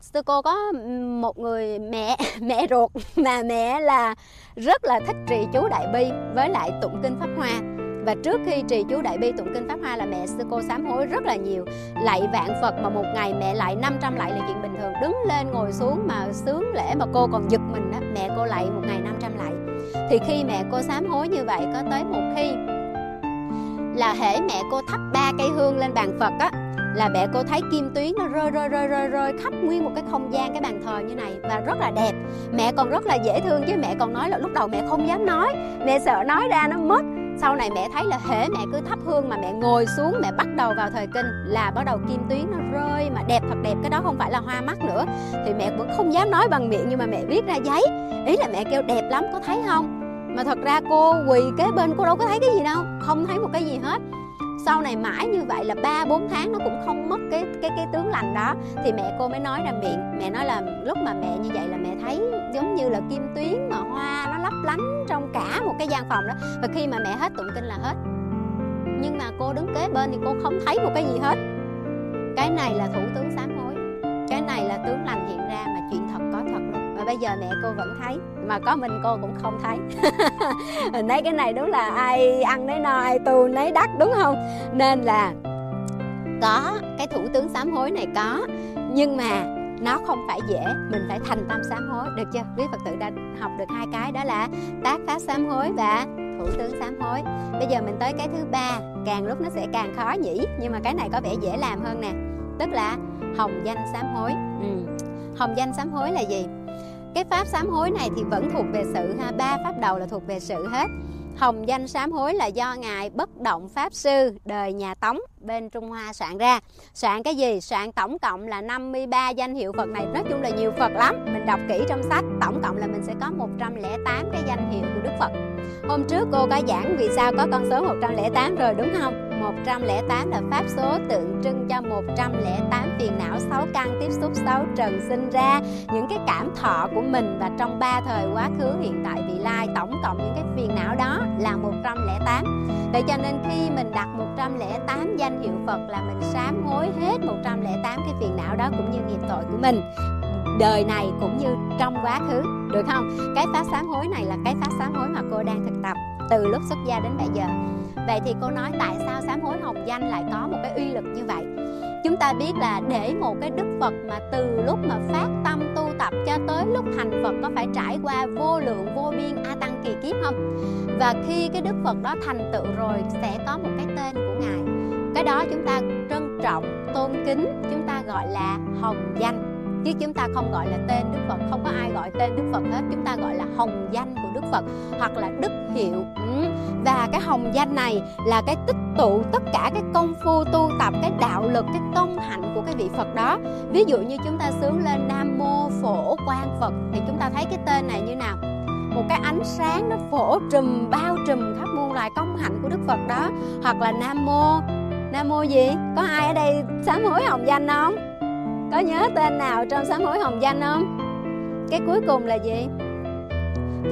Sư cô có một người mẹ mẹ ruột mà mẹ là rất là thích trì chú đại bi với lại tụng kinh pháp hoa và trước khi trì chú đại bi tụng kinh pháp hoa là mẹ sư cô sám hối rất là nhiều. Lạy vạn phật mà một ngày mẹ lại 500 lạy là chuyện bình thường. Đứng lên ngồi xuống mà sướng lễ mà cô còn giật mình đó mẹ cô lạy một ngày 500 lạy. Thì khi mẹ cô sám hối như vậy, có tới một khi là hễ mẹ cô thắp ba cây hương lên bàn phật á, là mẹ cô thấy kim tuyến nó rơi rơi rơi rơi rơi khắp nguyên một cái không gian, cái bàn thờ như này và rất là đẹp. Mẹ còn rất là dễ thương chứ mẹ còn nói là lúc đầu mẹ không dám nói. Mẹ sợ nói ra nó mất sau này mẹ thấy là hễ mẹ cứ thắp hương mà mẹ ngồi xuống, mẹ bắt đầu vào thời kinh là bắt đầu kim tuyến nó rơi mà đẹp thật đẹp. Cái đó không phải là hoa mắt nữa. Thì mẹ vẫn không dám nói bằng miệng nhưng mà mẹ viết ra giấy. Ý là mẹ kêu đẹp lắm, có thấy không? Mà thật ra cô quỳ kế bên cô đâu có thấy cái gì đâu, không thấy một cái gì hết sau này mãi như vậy là ba, bốn tháng nó cũng không mất cái cái cái tướng lành đó. Thì mẹ cô mới nói ra miệng, mẹ nói là lúc mà mẹ như vậy là mẹ thấy giống như là kim tuyến mà hoa nó lấp lánh trong cả một cái gian phòng đó. Và khi mà mẹ hết tụng kinh là hết. Nhưng mà cô đứng kế bên thì cô không thấy một cái gì hết. Cái này là thủ tướng sám hối. Cái này là tướng lành hiện ra mà chuyện thật có thật bây giờ mẹ cô vẫn thấy. Mà có mình cô cũng không thấy. Thấy cái này đúng là ai ăn nấy no, ai tu nấy đắt đúng không? Nên là có cái thủ tướng sám hối này có, nhưng mà nó không phải dễ. Mình phải thành tâm sám hối, được chưa? Quý phật tử đã học được hai cái, đó là tác pháp sám hối và thủ tướng sám hối. Bây giờ mình tới cái thứ ba, càng lúc nó sẽ càng khó nhỉ? Nhưng mà cái này có vẻ dễ làm hơn nè. Tức là hồng danh sám hối. Ừ. hồng danh sám hối là gì? Cái pháp sám hối này thì vẫn thuộc về sự ha, ba pháp đầu là thuộc về sự hết. Hồng danh sám hối là do Ngài Bất Động Pháp Sư, đời nhà Tống bên Trung Hoa soạn ra. Soạn cái gì? Soạn tổng cộng là 53 danh hiệu Phật này. Nói chung là nhiều Phật lắm. Mình đọc kỹ trong sách, tổng cộng là mình sẽ có 108 cái danh hiệu của Đức Phật. Hôm trước cô có giảng vì sao có con số 108 rồi đúng không? 108 là pháp số tượng trưng cho 108 phiền não sáu căn tiếp xúc sáu trần sinh ra những cái cảm thọ của mình và trong ba thời quá khứ hiện tại vị lai tổng cộng những cái phiền não đó là 108 Vậy cho nên khi mình đặt 108 danh hiệu Phật là mình sám hối hết 108 cái phiền não đó cũng như nghiệp tội của mình. Đời này cũng như trong quá khứ, được không? Cái pháp sám hối này là cái pháp sám hối mà cô đang thực tập từ lúc xuất gia đến bây giờ. Vậy thì cô nói tại sao sám hối hồng danh lại có một cái uy lực như vậy? Chúng ta biết là để một cái đức phật mà từ lúc mà phát tâm tu tập cho tới lúc thành phật có phải trải qua vô lượng, vô biên, a tăng kỳ kiếp không? Và khi cái đức phật đó thành tựu rồi sẽ có một cái tên của ngài. Cái đó chúng ta trân trọng, tôn kính, chúng ta gọi là hồng danh chứ chúng ta không gọi là tên Đức Phật, không có ai gọi tên Đức Phật hết. Chúng ta gọi là hồng danh của Đức Phật hoặc là đức hiệu. Ừ. Và cái hồng danh này là cái tích tụ tất cả cái công phu, tu tập, cái đạo lực, cái công hạnh của cái vị Phật đó. Ví dụ như chúng ta sướng lên Nam Mô Phổ Quang Phật thì chúng ta thấy cái tên này như nào? Một cái ánh sáng nó phổ trùm, bao trùm khắp muôn loài công hạnh của Đức Phật đó. Hoặc là Nam Mô Nam Mô gì? Có ai ở đây sám hối hồng danh không? Có nhớ tên nào trong sám hối hồng danh không? Cái cuối cùng là gì?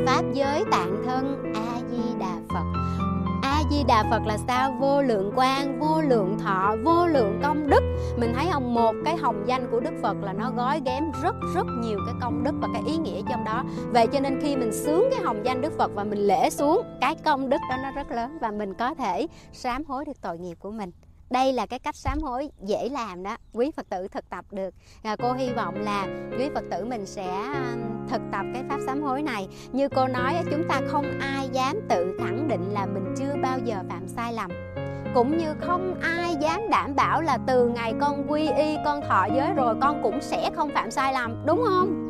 Pháp giới tạng thân a di đà phật. A di đà phật là sao? Vô lượng quang, vô lượng thọ vô lượng công đức. Mình thấy không một cái hồng danh của đức phật là nó gói ghém rất rất nhiều cái công đức và cái ý nghĩa trong đó. Vậy cho nên khi mình sướng cái hồng danh đức phật và mình lễ xuống cái công đức đó nó rất lớn và mình có thể sám hối được tội nghiệp của mình đây là cái cách sám hối dễ làm đó quý phật tử thực tập được. À, cô hy vọng là quý phật tử mình sẽ à, thực tập cái pháp sám hối này. Như cô nói chúng ta không ai dám tự khẳng định là mình chưa bao giờ phạm sai lầm. Cũng như không ai dám đảm bảo là từ ngày con quy y con thọ giới rồi con cũng sẽ không phạm sai lầm đúng không?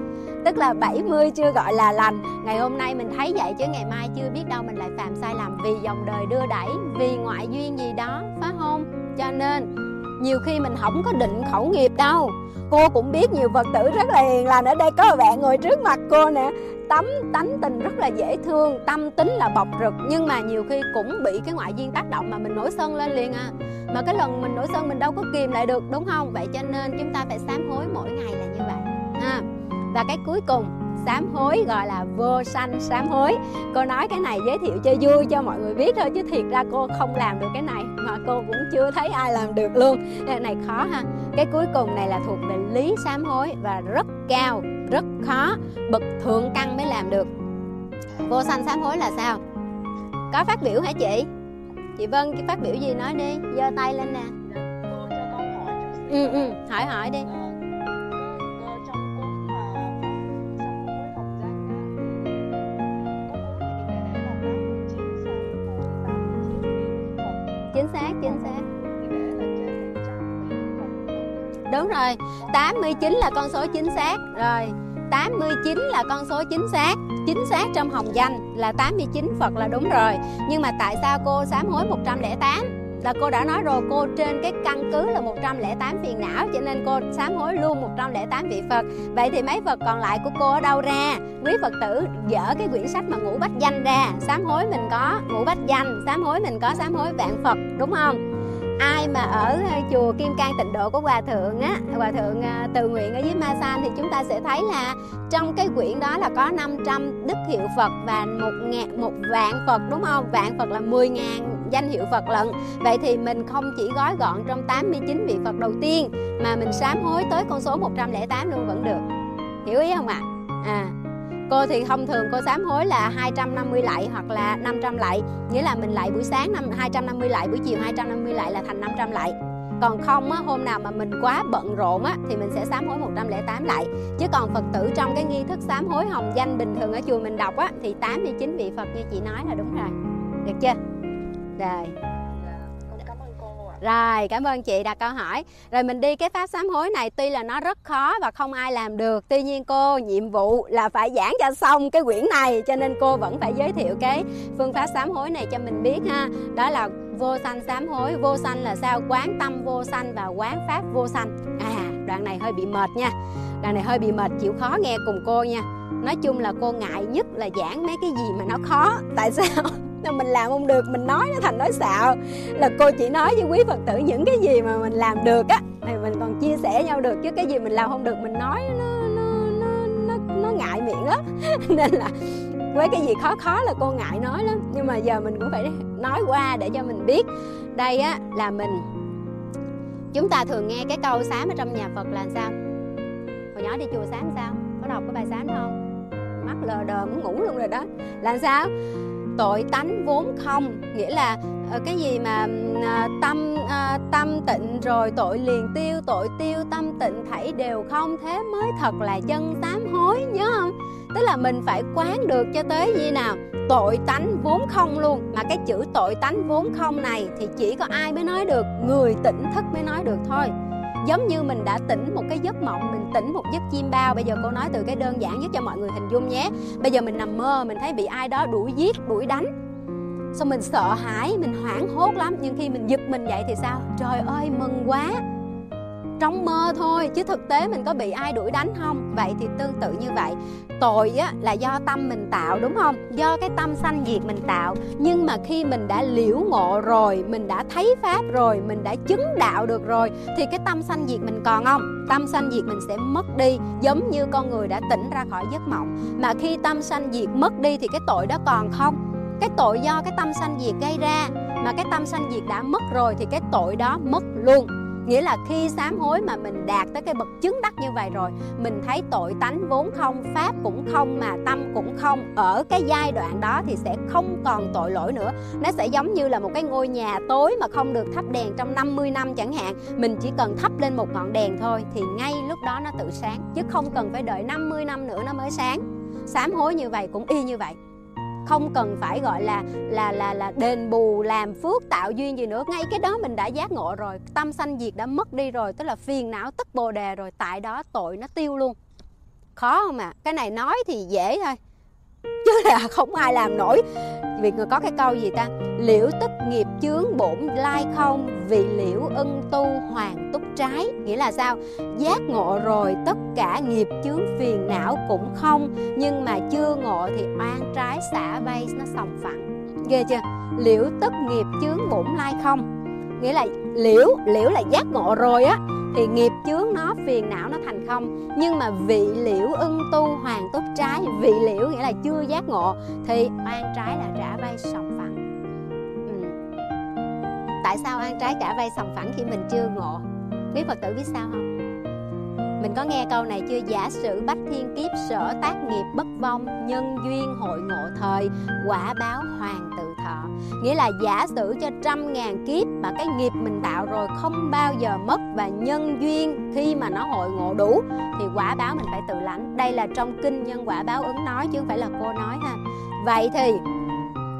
Tức là 70 chưa gọi là lành. Ngày hôm nay mình thấy vậy chứ ngày mai chưa biết đâu mình lại phạm sai lầm vì dòng đời đưa đẩy vì ngoại duyên gì đó phải không? Cho nên, nhiều khi mình không có định khẩu nghiệp đâu. Cô cũng biết nhiều phật tử rất là hiền lành, ở đây có bạn ngồi trước mặt cô nè. Tấm, tánh tình rất là dễ thương, tâm tính là bộc rực, nhưng mà nhiều khi cũng bị cái ngoại duyên tác động mà mình nổi sân lên liền à. Mà cái lần mình nổi sân mình đâu có kìm lại được, đúng không? Vậy cho nên chúng ta phải sám hối mỗi ngày là như vậy, ha. Và cái cuối cùng sám hối gọi là vô sanh sám hối. Cô nói cái này giới thiệu cho vui cho mọi người biết thôi chứ thiệt ra cô không làm được cái này mà cô cũng chưa thấy ai làm được luôn. Cái này khó ha. Cái cuối cùng này là thuộc về lý sám hối và rất cao rất khó bậc thượng căn mới làm được. Vô sanh sám hối là sao? Có phát biểu hả chị? Chị vân cái phát biểu gì nói đi giơ tay lên nè. Ừ ừ hỏi hỏi đi chính xác. Đúng rồi 89 là con số chính xác. Rồi 89 là con số chính xác. Chính xác trong hồng danh là 89 Phật là đúng rồi. Nhưng mà tại sao cô sám hối 108 là cô đã nói rồi cô trên cái căn cứ là 108 phiền não cho nên cô sám hối luôn 108 vị Phật. Vậy thì mấy Phật còn lại của cô ở đâu ra? Quý Phật tử dở cái quyển sách mà ngũ bách danh ra sám hối mình có ngũ bách danh sám hối mình có sám hối vạn Phật đúng không? Ai mà ở ờ, chùa Kim Cang Tịnh Độ của Hòa Thượng á Hòa Thượng ờ, từ nguyện ở dưới Ma San thì chúng ta sẽ thấy là trong cái quyển đó là có 500 đức hiệu Phật và một ngàn, một vạn Phật đúng không? Vạn Phật là 10 ngàn danh hiệu Phật lận. Vậy thì mình không chỉ gói gọn trong 89 vị Phật đầu tiên Mà mình sám hối tới con số 108 luôn vẫn được. Hiểu ý không ạ? À? à Cô thì thông thường cô sám hối là 250 lạy hoặc là 500 lạy Nghĩa là mình lại buổi sáng 250 lạy, buổi chiều 250 lạy là thành 500 lạy còn không á, hôm nào mà mình quá bận rộn á, thì mình sẽ sám hối 108 lại. Chứ còn Phật tử trong cái nghi thức sám hối hồng danh bình thường ở chùa mình đọc á, thì 89 vị Phật như chị nói là đúng rồi. Được chưa? Rồi. Rồi cảm ơn chị đặt câu hỏi. Rồi mình đi cái pháp sám hối này tuy là nó rất khó và không ai làm được tuy nhiên cô nhiệm vụ là phải giảng cho xong cái quyển này cho nên cô vẫn phải giới thiệu cái phương pháp sám hối này cho mình biết ha. Đó là vô sanh sám hối. Vô sanh là sao? Quán tâm vô sanh và quán pháp vô sanh. À đoạn này hơi bị mệt nha. Đoạn này hơi bị mệt chịu khó nghe cùng cô nha. Nói chung là cô ngại nhất là giảng mấy cái gì mà nó khó. Tại sao nào mình làm không được mình nói nó thành nói xạo. Là cô chỉ nói với quý phật tử những cái gì mà mình làm được á thì mình còn chia sẻ nhau được chứ cái gì mình làm không được mình nói nó nó nó nó, nó ngại miệng lắm. Nên là với cái gì khó khó là cô ngại nói lắm. Nhưng mà giờ mình cũng phải nói qua để cho mình biết. Đây á là mình. Chúng ta thường nghe cái câu sám ở trong nhà Phật là sao? Hồi nhỏ đi chùa sám sao? Có đọc cái bài sám không? Mắt lờ đờ muốn ngủ luôn rồi đó. Là sao? Tội tánh vốn không, nghĩa là ờ, cái gì mà ờ, tâm ờ, tâm tịnh rồi tội liền tiêu, tội tiêu tâm tịnh thảy đều không, thế mới thật là chân sám hối, nhớ không? Tức là mình phải quán được cho tới gì nào? Tội tánh vốn không luôn, mà cái chữ tội tánh vốn không này thì chỉ có ai mới nói được, người tỉnh thức mới nói được thôi giống như mình đã tỉnh một cái giấc mộng, mình tỉnh một giấc chim bao. Bây giờ cô nói từ cái đơn giản nhất cho mọi người hình dung nhé. Bây giờ mình nằm mơ, mình thấy bị ai đó đuổi giết, đuổi đánh. Xong mình sợ hãi, mình hoảng hốt lắm. Nhưng khi mình giật mình dậy thì sao? Trời ơi, mừng quá trong mơ thôi chứ thực tế mình có bị ai đuổi đánh không? Vậy thì tương tự như vậy. Tội á, là do tâm mình tạo đúng không? Do cái tâm sanh diệt mình tạo. Nhưng mà khi mình đã liễu ngộ rồi mình đã thấy pháp rồi mình đã chứng đạo được rồi thì cái tâm sanh diệt mình còn không? Tâm sanh diệt mình sẽ mất đi giống như con người đã tỉnh ra khỏi giấc mộng. Mà khi tâm sanh diệt mất đi thì cái tội đó còn không? Cái tội do cái tâm sanh diệt gây ra mà cái tâm sanh diệt đã mất rồi thì cái tội đó mất luôn nghĩa là khi sám hối mà mình đạt tới cái bậc chứng đắc như vậy rồi, mình thấy tội tánh vốn không, pháp cũng không, mà tâm cũng không, ở cái giai đoạn đó thì sẽ không còn tội lỗi nữa. Nó sẽ giống như là một cái ngôi nhà tối mà không được thắp đèn trong 50 năm chẳng hạn. Mình chỉ cần thắp lên một ngọn đèn thôi thì ngay lúc đó nó tự sáng, chứ không cần phải đợi 50 năm nữa nó mới sáng. Sám hối như vậy cũng y như vậy không cần phải, gọi là là là là đền bù, làm phước, tạo duyên gì nữa. Ngay cái đó mình đã giác ngộ rồi, tâm sanh diệt đã mất đi rồi, tức là phiền não tức bồ đề rồi, tại đó tội nó tiêu luôn. Khó không ạ? À? cái này nói thì dễ thôi chứ là không ai làm nổi. Vì người có cái câu gì ta? Liễu tức nghiệp chướng bổn lai không? Vì liễu ân tu hoàng túc trái. Nghĩa là sao? Giác ngộ rồi tất cả nghiệp chướng phiền não cũng không. Nhưng mà chưa ngộ thì oan trái xả bay, nó sòng phẳng. Ghê chưa? Liễu tức nghiệp chướng bổn lai không? Nghĩa là liễu liễu là giác ngộ rồi á. Thì nghiệp chướng nó, phiền não nó thành không. Nhưng mà vị liễu ưng tu, hoàng tốt trái, vị liễu nghĩa là chưa giác ngộ, thì oan trái là trả vay sòng phẳng. Ừ. tại sao oan trái trả vay sòng phẳng khi mình chưa ngộ? Biết phật tử biết sao không? Mình có nghe câu này chưa? Giả sử bách thiên kiếp sở tác nghiệp bất vong, nhân duyên hội ngộ thời, quả báo hoàng tự thọ. Nghĩa là giả sử cho trăm ngàn kiếp mà cái nghiệp mình tạo rồi không bao giờ mất và nhân duyên khi mà nó hội ngộ đủ, thì quả báo mình phải tự lãnh. Đây là trong kinh nhân quả báo ứng nói chứ không phải là cô nói ha. Vậy thì,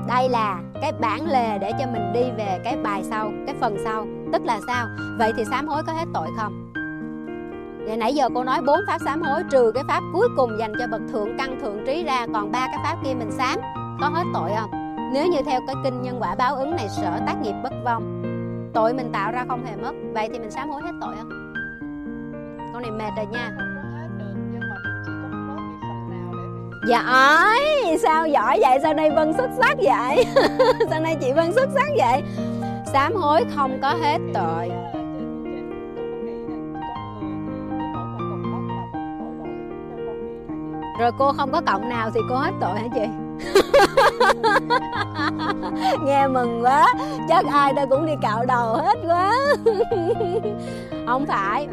đây là cái bản lề để cho mình đi về cái bài sau, cái phần sau. Tức là sao? Vậy thì sám hối có hết tội không? Vậy nãy giờ cô nói bốn pháp sám hối, trừ cái pháp cuối cùng dành cho bậc thượng, căn thượng trí ra, còn ba cái pháp kia mình sám, có hết tội không? Nếu như theo cái kinh nhân quả báo ứng này sở tác nghiệp bất vong Tội mình tạo ra không hề mất Vậy thì mình sám hối hết tội không? Con này mệt rồi nha Dạ ơi, sao giỏi vậy? Sao nay Vân xuất sắc vậy? sao nay chị Vân xuất sắc vậy? Sám hối không có hết tội rồi cô không có cộng nào thì cô hết tội hả chị nghe mừng quá chắc ai ta cũng đi cạo đầu hết quá. Không phải.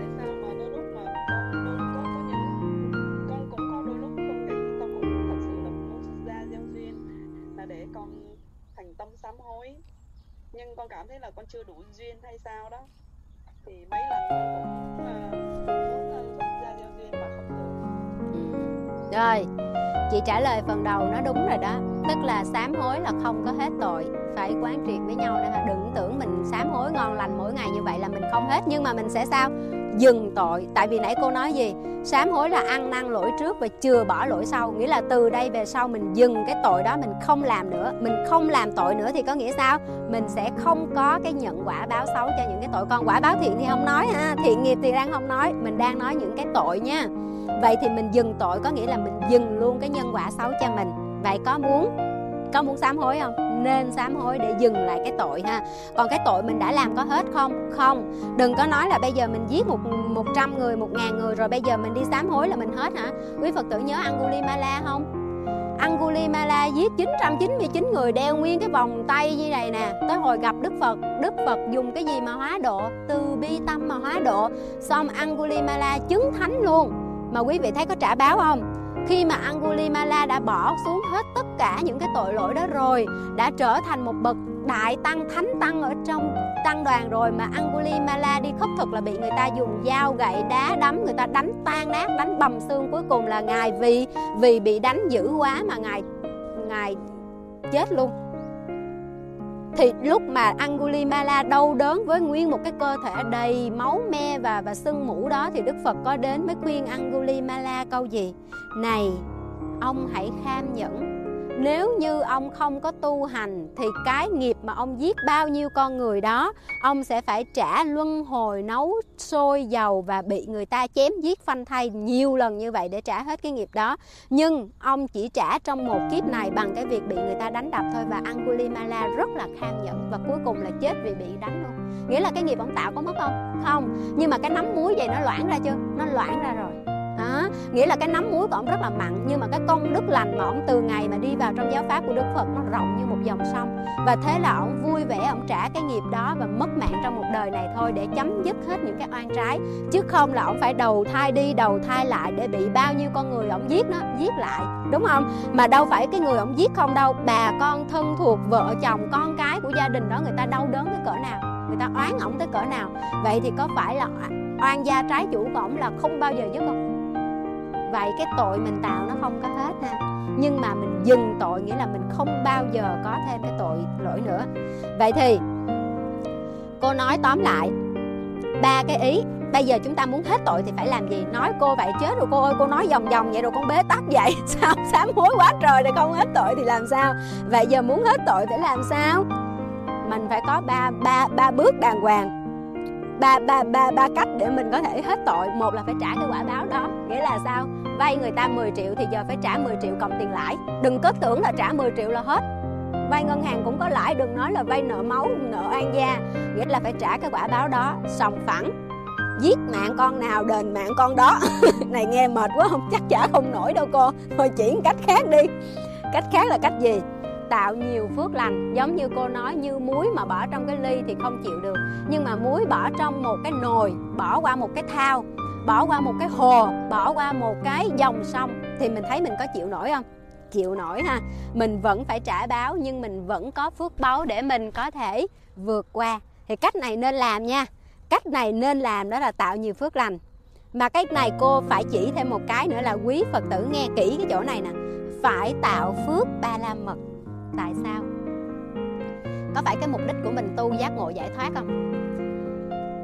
Nhưng con cảm thấy là con chưa đủ duyên hay sao đó. Thì mấy lần con cũng uh, rồi, chị trả lời phần đầu nó đúng rồi đó. Tức là sám hối là không có hết tội. Phải quán triệt với nhau để đừng tưởng mình sám hối ngon lành mỗi ngày như vậy là mình không hết. Nhưng mà mình sẽ sao? Dừng tội. Tại vì nãy cô nói gì? Sám hối là ăn năn lỗi trước và chừa bỏ lỗi sau. Nghĩa là từ đây về sau mình dừng cái tội đó, mình không làm nữa. Mình không làm tội nữa thì có nghĩa sao? Mình sẽ không có cái nhận quả báo xấu cho những cái tội. Còn quả báo thiện thì không nói ha. Thiện nghiệp thì đang không nói. Mình đang nói những cái tội nha vậy thì mình dừng tội có nghĩa là mình dừng luôn cái nhân quả xấu cho mình. Vậy có muốn có muốn sám hối không? Nên sám hối để dừng lại cái tội ha. Còn cái tội mình đã làm có hết không? Không. Đừng có nói là bây giờ mình giết một một trăm người, một ngàn người rồi bây giờ mình đi sám hối là mình hết hả? Quý phật tử nhớ Angulimala không? Angulimala giết 999 người, đeo nguyên cái vòng tay như này nè. Tới hồi gặp Đức Phật Đức Phật dùng cái gì mà hóa độ? Từ bi tâm mà hóa độ. Xong Angulimala chứng thánh luôn. Mà quý vị thấy có trả báo không? Khi mà Angulimala đã bỏ xuống hết tất cả những cái tội lỗi đó rồi, đã trở thành một bậc đại tăng, thánh tăng ở trong tăng đoàn rồi mà Angulimala đi khất thực là bị người ta dùng dao gậy đá đấm, người ta đánh tan nát, đánh bầm xương cuối cùng là ngài vì vì bị đánh dữ quá mà ngài ngài chết luôn thì lúc mà Angulimala đau đớn với nguyên một cái cơ thể đầy máu me và và sưng mũ đó thì Đức Phật có đến mới khuyên Angulimala câu gì? Này, ông hãy kham nhẫn nếu như ông không có tu hành, thì cái nghiệp mà ông giết bao nhiêu con người đó, ông sẽ phải trả luân hồi nấu sôi dầu và bị người ta chém giết phanh thay nhiều lần như vậy để trả hết cái nghiệp đó. Nhưng ông chỉ trả trong một kiếp này bằng cái việc bị người ta đánh đập thôi và Angulimala rất là kham nhẫn và cuối cùng là chết vì bị đánh luôn. Nghĩa là cái nghiệp ông tạo có mất không? Không. Nhưng mà cái nắm muối vậy nó loãng ra chưa? Nó loãng ra rồi đó, nghĩa là cái nắm muối của ông rất là mặn, nhưng mà cái công đức lành mà ông từ ngày mà đi vào trong giáo pháp của đức phật nó rộng như một dòng sông. Và thế là ông vui vẻ, ông trả cái nghiệp đó và mất mạng trong một đời này thôi để chấm dứt hết những cái oan trái. Chứ không là ông phải đầu thai đi, đầu thai lại để bị bao nhiêu con người ông giết nó, giết lại, đúng không? Mà đâu phải cái người ông giết không đâu, bà con thân thuộc, vợ chồng, con cái của gia đình đó, người ta đau đớn tới cỡ nào, người ta oán ổng tới cỡ nào. Vậy thì có phải là oan gia trái chủ của ổng là không bao giờ dứt không vậy cái tội mình tạo nó không có hết ha. Nhưng mà mình dừng tội nghĩa là mình không bao giờ có thêm cái tội lỗi nữa. Vậy thì, cô nói tóm lại, ba cái ý, bây giờ chúng ta muốn hết tội thì phải làm gì? Nói cô vậy chết rồi, cô ơi, cô nói vòng vòng vậy rồi con bế tắc vậy. Sao, sám hối quá trời rồi không hết tội thì làm sao? Vậy giờ muốn hết tội phải làm sao? Mình phải có ba ba ba bước đàng hoàng ba ba ba ba cách để mình có thể hết tội. Một là phải trả cái quả báo đó. Nghĩa là sao? Vay người ta 10 triệu thì giờ phải trả 10 triệu cộng tiền lãi. Đừng có tưởng là trả 10 triệu là hết. Vay ngân hàng cũng có lãi, đừng nói là vay nợ máu, nợ an gia. Nghĩa là phải trả cái quả báo đó, sòng phẳng. Giết mạng con nào, đền mạng con đó. Này, nghe mệt quá, không, chắc trả không nổi đâu, cô. Thôi chuyển cách khác đi. Cách khác là cách gì? Tạo nhiều phước lành. Giống như cô nói, như muối mà bỏ trong cái ly thì không chịu được. Nhưng mà muối bỏ trong một cái nồi, bỏ qua một cái thao, bỏ qua một cái hồ, bỏ qua một cái dòng sông thì mình thấy mình có chịu nổi không? Chịu nổi ha. Mình vẫn phải trả báo, nhưng mình vẫn có phước báu để mình có thể vượt qua. Thì cách này nên làm nha. Cách này nên làm đó là tạo nhiều phước lành. Mà cái này cô phải chỉ thêm một cái nữa là quý phật tử nghe kỹ cái chỗ này nè. Phải tạo phước ba la mật tại sao? Có phải cái mục đích của mình tu giác ngộ giải thoát không?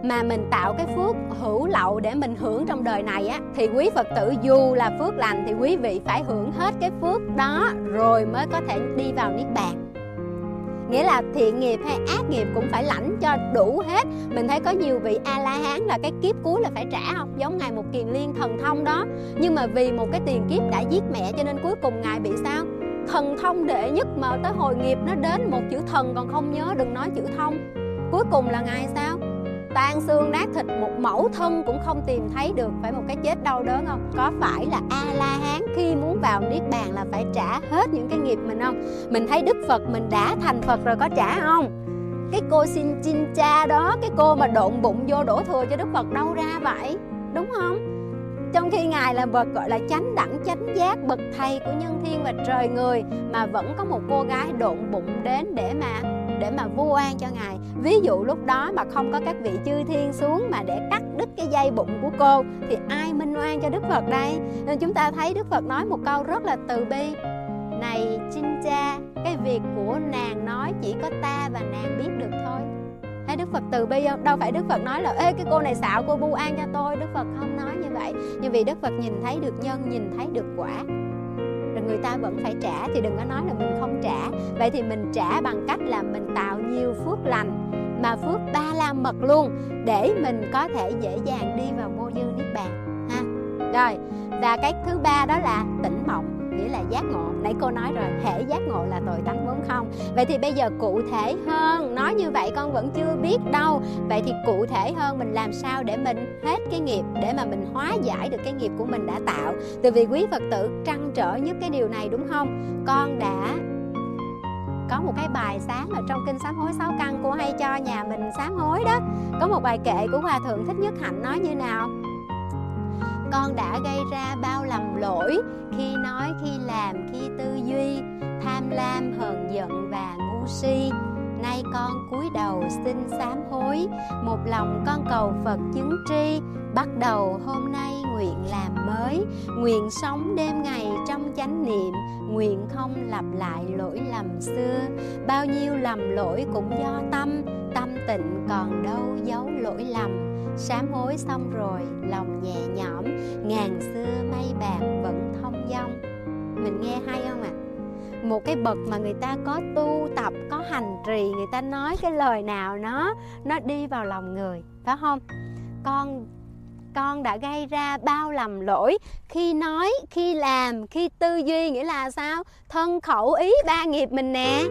Mà mình tạo cái phước hữu lậu để mình hưởng trong đời này á, thì quý phật tử dù là phước lành thì quý vị phải hưởng hết cái phước đó rồi mới có thể đi vào niết bàn. Nghĩa là thiện nghiệp hay ác nghiệp cũng phải lãnh cho đủ hết. Mình thấy có nhiều vị a la hán là cái kiếp cuối là phải trả không? Giống ngài một kiền liên thần thông đó. Nhưng mà vì một cái tiền kiếp đã giết mẹ cho nên cuối cùng ngài bị sao? Thần thông đệ nhất mà tới hồi nghiệp nó đến một chữ thần, còn không nhớ, đừng nói chữ thông. Cuối cùng là ngài sao? Tan xương nát thịt, một mẫu thân cũng không tìm thấy được, phải một cái chết đau đớn không? Có phải là a la hán khi muốn vào niết bàn là phải trả hết những cái nghiệp mình không? Mình thấy đức phật mình đã thành phật rồi, có trả không? Cái cô xin chinh cha đó, cái cô mà độn bụng vô đổ thừa cho đức phật đâu ra vậy? Đúng không? Trong khi ngài là bậc, gọi là chánh đẳng, chánh giác, bậc thầy của nhân thiên và trời người, mà vẫn có một cô gái độn bụng đến để mà để mà vu oan cho ngài. Ví dụ lúc đó mà không có các vị chư thiên xuống mà để cắt đứt cái dây bụng của cô, thì ai minh oan cho đức phật đây? Nên chúng ta thấy đức phật nói một câu rất là từ bi. Này chinh cha, cái việc của nàng nói chỉ có ta và nàng biết được thôi. Ê, đức phật từ bi không? Đâu phải đức phật nói là ê cái cô này xạo cô bu an cho tôi. Đức phật không nói như vậy. Nhưng vì đức phật nhìn thấy được nhân nhìn thấy được quả. Rồi người ta vẫn phải trả thì đừng có nói là mình không trả. Vậy thì mình trả bằng cách là mình tạo nhiều phước lành mà phước ba la mật luôn để mình có thể dễ dàng đi vào vô dư niết bàn. Ha. Rồi và cái thứ ba đó là tỉnh mộng nghĩa là giác ngộ. Nãy cô nói rồi hệ giác ngộ là tội tánh vốn không? Vậy thì bây giờ cụ thể hơn, nói như vậy con vẫn chưa biết đâu. Vậy thì cụ thể hơn mình làm sao để mình hết cái nghiệp, để mà mình hóa giải được cái nghiệp của mình đã tạo. Từ vì quý phật tử trăn trở nhất cái điều này đúng không? Con đã có một cái bài sám ở trong kinh sám hối sáu căn cô hay cho nhà mình sám hối đó. Có một bài kệ của hòa thượng thích nhất hạnh nói như nào? Con đã gây ra bao lầm lỗi khi nói, khi làm, khi tư duy, tham lam, hờn giận và ngu si. Nay con cúi đầu xin sám hối, một lòng con cầu phật chứng tri. Bắt đầu hôm nay nguyện làm mới, nguyện sống đêm ngày trong chánh niệm, nguyện không lặp lại lỗi lầm xưa. Bao nhiêu lầm lỗi cũng do tâm tâm tịnh còn đâu giấu lỗi lầm sám hối xong rồi, lòng nhẹ nhõm, ngàn xưa mây bạc vẫn thông dong. Mình nghe hay không ạ? À? một cái bậc mà người ta có tu tập, có hành trì, người ta nói cái lời nào nó nó đi vào lòng người, phải không? Con con đã gây ra bao lầm lỗi. Khi nói, khi làm, khi tư duy nghĩa là sao? Thân khẩu ý ba nghiệp mình nè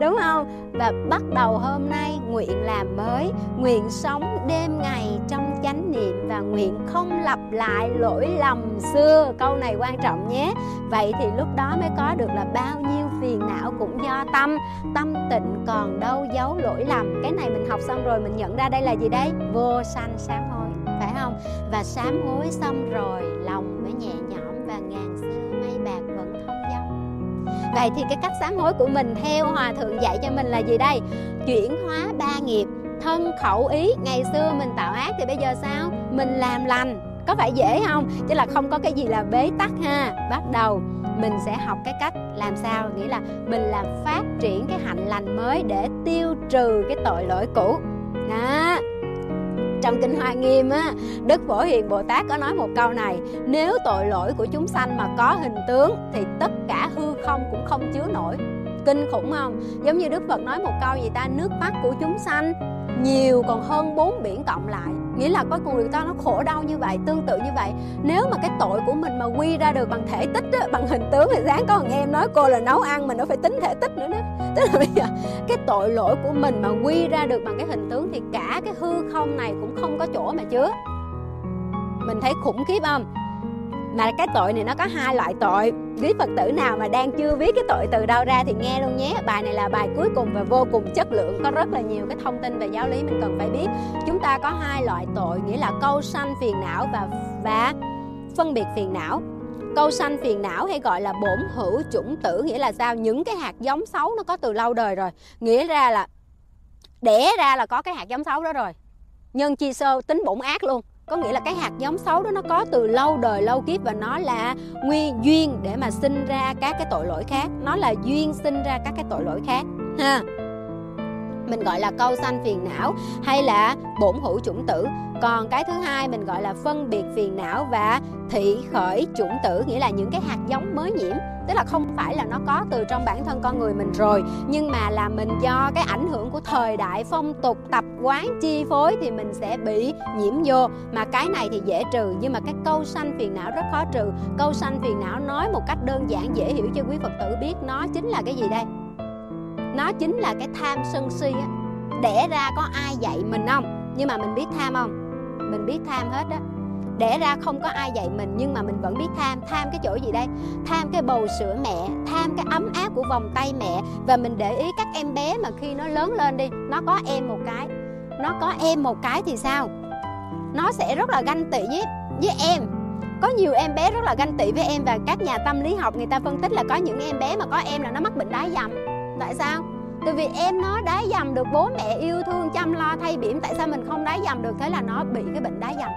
đúng không? Và bắt đầu hôm nay, nguyện làm mới, nguyện sống đêm ngày trong chánh niệm và nguyện không lặp lại lỗi lầm xưa. Câu này quan trọng nhé. Vậy thì lúc đó mới có được là bao nhiêu phiền não cũng do tâm. Tâm tịnh còn đâu giấu lỗi lầm. Cái này mình học xong rồi, mình nhận ra đây là gì đấy vô sanh sám hối, phải không? Và sám hối xong rồi, lòng mới nhẹ nhõm và ngàn xưa vậy thì cái cách sám hối của mình theo hòa thượng dạy cho mình là gì đây? Chuyển hóa ba nghiệp, thân khẩu ý. Ngày xưa mình tạo ác thì bây giờ sao? Mình làm lành. Có phải dễ không? Chứ là không có cái gì là bế tắc ha. Bắt đầu, mình sẽ học cái cách làm sao? Nghĩa là mình làm phát triển cái hạnh lành mới để tiêu trừ cái tội lỗi cũ. Đó trong kinh hoa nghiêm á, đức phổ hiền bồ tát có nói một câu này, nếu tội lỗi của chúng sanh mà có hình tướng thì tất cả hư không cũng không chứa nổi. Kinh khủng không? Giống như đức phật nói một câu gì ta, nước mắt của chúng sanh nhiều còn hơn bốn biển cộng lại nghĩa là có con người ta nó khổ đau như vậy tương tự như vậy. Nếu mà cái tội của mình mà quy ra được bằng thể tích á, bằng hình tướng thì sáng có thằng em nói cô là nấu ăn mình nó phải tính thể tích nữa đó. Tức là bây giờ cái tội lỗi của mình mà quy ra được bằng cái hình tướng thì cả cái hư không này cũng không có chỗ mà chứa. Mình thấy khủng khiếp không? Mà cái tội này nó có hai loại tội. Quý phật tử nào mà đang chưa biết cái tội từ đâu ra thì nghe luôn nhé. Bài này là bài cuối cùng và vô cùng chất lượng, có rất là nhiều cái thông tin về giáo lý mình cần phải biết. Chúng ta có hai loại tội, nghĩa là câu sanh phiền não và và phân biệt phiền não. Câu sanh phiền não hay gọi là bổn hữu chủng tử, nghĩa là sao? Những cái hạt giống xấu nó có từ lâu đời rồi. Nghĩa ra là, đẻ ra là có cái hạt giống xấu đó rồi. Nhân chi sơ, tính bổn ác luôn có nghĩa là cái hạt giống xấu đó nó có từ lâu đời, lâu kiếp và nó là nguyên duyên để mà sinh ra các cái tội lỗi khác. Nó là duyên sinh ra các cái tội lỗi khác, ha mình gọi là câu sanh phiền não hay là bổn hữu chủng tử. Còn cái thứ hai mình gọi là phân biệt phiền não và thị khởi chủng tử, nghĩa là những cái hạt giống mới nhiễm. Tức là không phải là nó có từ trong bản thân con người mình rồi, nhưng mà là mình do cái ảnh hưởng của thời đại phong tục, tập quán, chi phối thì mình sẽ bị nhiễm vô. Mà cái này thì dễ trừ, nhưng mà cái câu sanh phiền não rất khó trừ. Câu sanh phiền não nói một cách đơn giản, dễ hiểu cho quý phật tử biết, nó chính là cái gì đây? Nó chính là cái tham sân si á. Đẻ ra có ai dạy mình không? Nhưng mà mình biết tham không? Mình biết tham hết đó đẻ ra không có ai dạy mình, nhưng mà mình vẫn biết tham. Tham cái chỗ gì đây? Tham cái bầu sữa mẹ, tham cái ấm áp của vòng tay mẹ. Và mình để ý các em bé mà khi nó lớn lên đi, nó có em một cái. Nó có em một cái thì sao? Nó sẽ rất là ganh tị với với em. Có nhiều em bé rất là ganh tị với em và các nhà tâm lý học người ta phân tích là có những em bé mà có em là nó mắc bệnh đái dầm tại sao? Tại vì em nó đá dầm được bố mẹ yêu thương, chăm lo, thay biển tại sao mình không đá dầm được? Thế là nó bị cái bệnh đá dầm.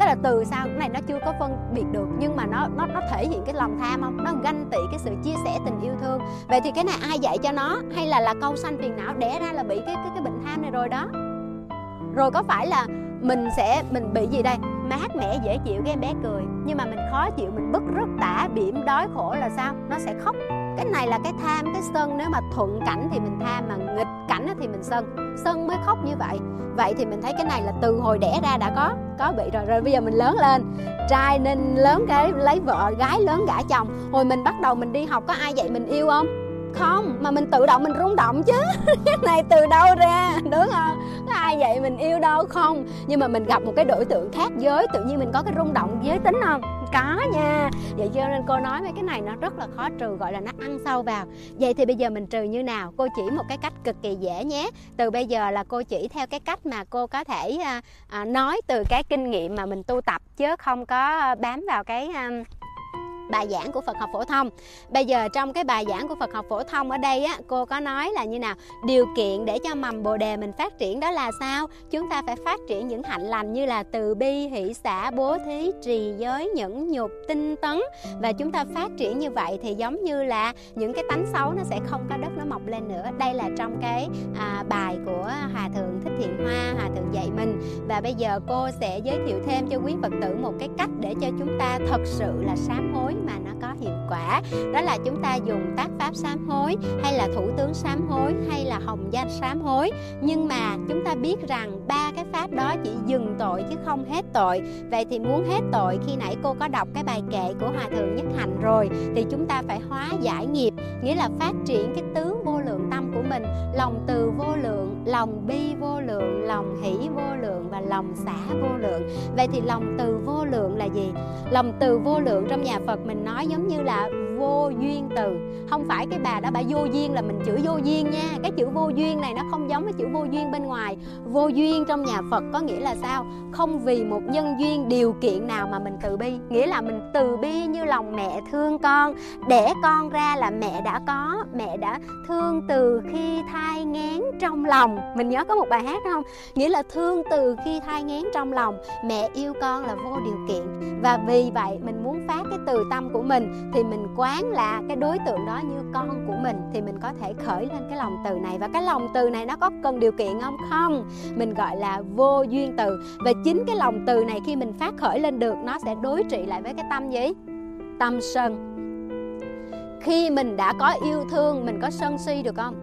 Tức là từ sau, cái này nó chưa có phân biệt được, nhưng mà nó nó nó thể hiện cái lòng tham không? Nó ganh tị cái sự chia sẻ tình yêu thương. Vậy thì cái này ai dạy cho nó? Hay là là câu sanh phiền não đẻ ra là bị cái cái cái bệnh tham này rồi đó? Rồi có phải là mình sẽ, mình bị gì đây? Mát mẻ, dễ chịu, cái em bé cười. Nhưng mà mình khó chịu, mình bức rứt tả biểm đói khổ là sao? Nó sẽ khóc. Cái này là cái tham, cái sân. Nếu mà thuận cảnh thì mình tham, mà nghịch cảnh thì mình sân. Sân mới khóc như vậy. Vậy thì mình thấy cái này là từ hồi đẻ ra đã có có bị rồi. Rồi bây giờ mình lớn lên. Trai nên lớn cái lấy vợ, gái lớn gả chồng. Hồi mình bắt đầu mình đi học, có ai dạy mình yêu không? Không mà mình tự động mình rung động chứ. Cái này từ đâu ra? Đúng không? Có ai vậy mình yêu đâu không? Nhưng mà mình gặp một cái đối tượng khác giới tự nhiên mình có cái rung động giới tính không? Có nha. Vậy cho nên cô nói mấy cái này nó rất là khó trừ gọi là nó ăn sâu vào. Vậy thì bây giờ mình trừ như nào? Cô chỉ một cái cách cực kỳ dễ nhé. Từ bây giờ là cô chỉ theo cái cách mà cô có thể à, à, nói từ cái kinh nghiệm mà mình tu tập chứ không có à, bám vào cái à, bài giảng của Phật học phổ thông. Bây giờ trong cái bài giảng của Phật học phổ thông ở đây á, cô có nói là như nào? Điều kiện để cho mầm Bồ đề mình phát triển đó là sao? Chúng ta phải phát triển những hạnh lành như là từ bi, hỷ xả, bố thí, trì giới, nhẫn nhục, tinh tấn và chúng ta phát triển như vậy thì giống như là những cái tánh xấu nó sẽ không có đất nó mọc lên nữa. Đây là trong cái à, bài của Hòa thượng Thích Thiện Hoa, Hòa thượng dạy mình và bây giờ cô sẽ giới thiệu thêm cho quý Phật tử một cái cách để cho chúng ta thật sự là sám hối mà nó có hiệu quả. Đó là chúng ta dùng tác pháp sám hối, hay là thủ tướng sám hối, hay là hồng danh sám hối. Nhưng mà chúng ta biết rằng ba cái pháp đó chỉ dừng tội chứ không hết tội. Vậy thì muốn hết tội, khi nãy cô có đọc cái bài kệ của hòa thượng nhất hạnh rồi, thì chúng ta phải hóa giải nghiệp, nghĩa là phát triển cái tướng vô tâm của mình. Lòng từ vô lượng, lòng bi vô lượng, lòng hỷ vô lượng và lòng xả vô lượng. Vậy thì lòng từ vô lượng là gì? Lòng từ vô lượng trong nhà phật mình nói giống như là vô duyên từ. Không phải cái bà đó bà vô duyên là mình chửi vô duyên nha. Cái chữ vô duyên này nó không giống với chữ vô duyên bên ngoài. Vô duyên trong nhà phật có nghĩa là sao? Không vì một nhân duyên điều kiện nào mà mình từ bi. Nghĩa là mình từ bi như lòng mẹ thương con. Đẻ con ra là mẹ đã có, mẹ đã thương từ khi thai ngán trong lòng. Mình nhớ có một bài hát không? Nghĩa là thương từ khi thai ngán trong lòng. Mẹ yêu con là vô điều kiện. Và vì vậy mình muốn phát cái từ tâm của mình thì mình qua quán là cái đối tượng đó như con của mình thì mình có thể khởi lên cái lòng từ này. Và cái lòng từ này nó có cần điều kiện không? Không. Mình gọi là vô duyên từ. Và chính cái lòng từ này khi mình phát khởi lên được, nó sẽ đối trị lại với cái tâm gì? Tâm sân. Khi mình đã có yêu thương, mình có sân si được không?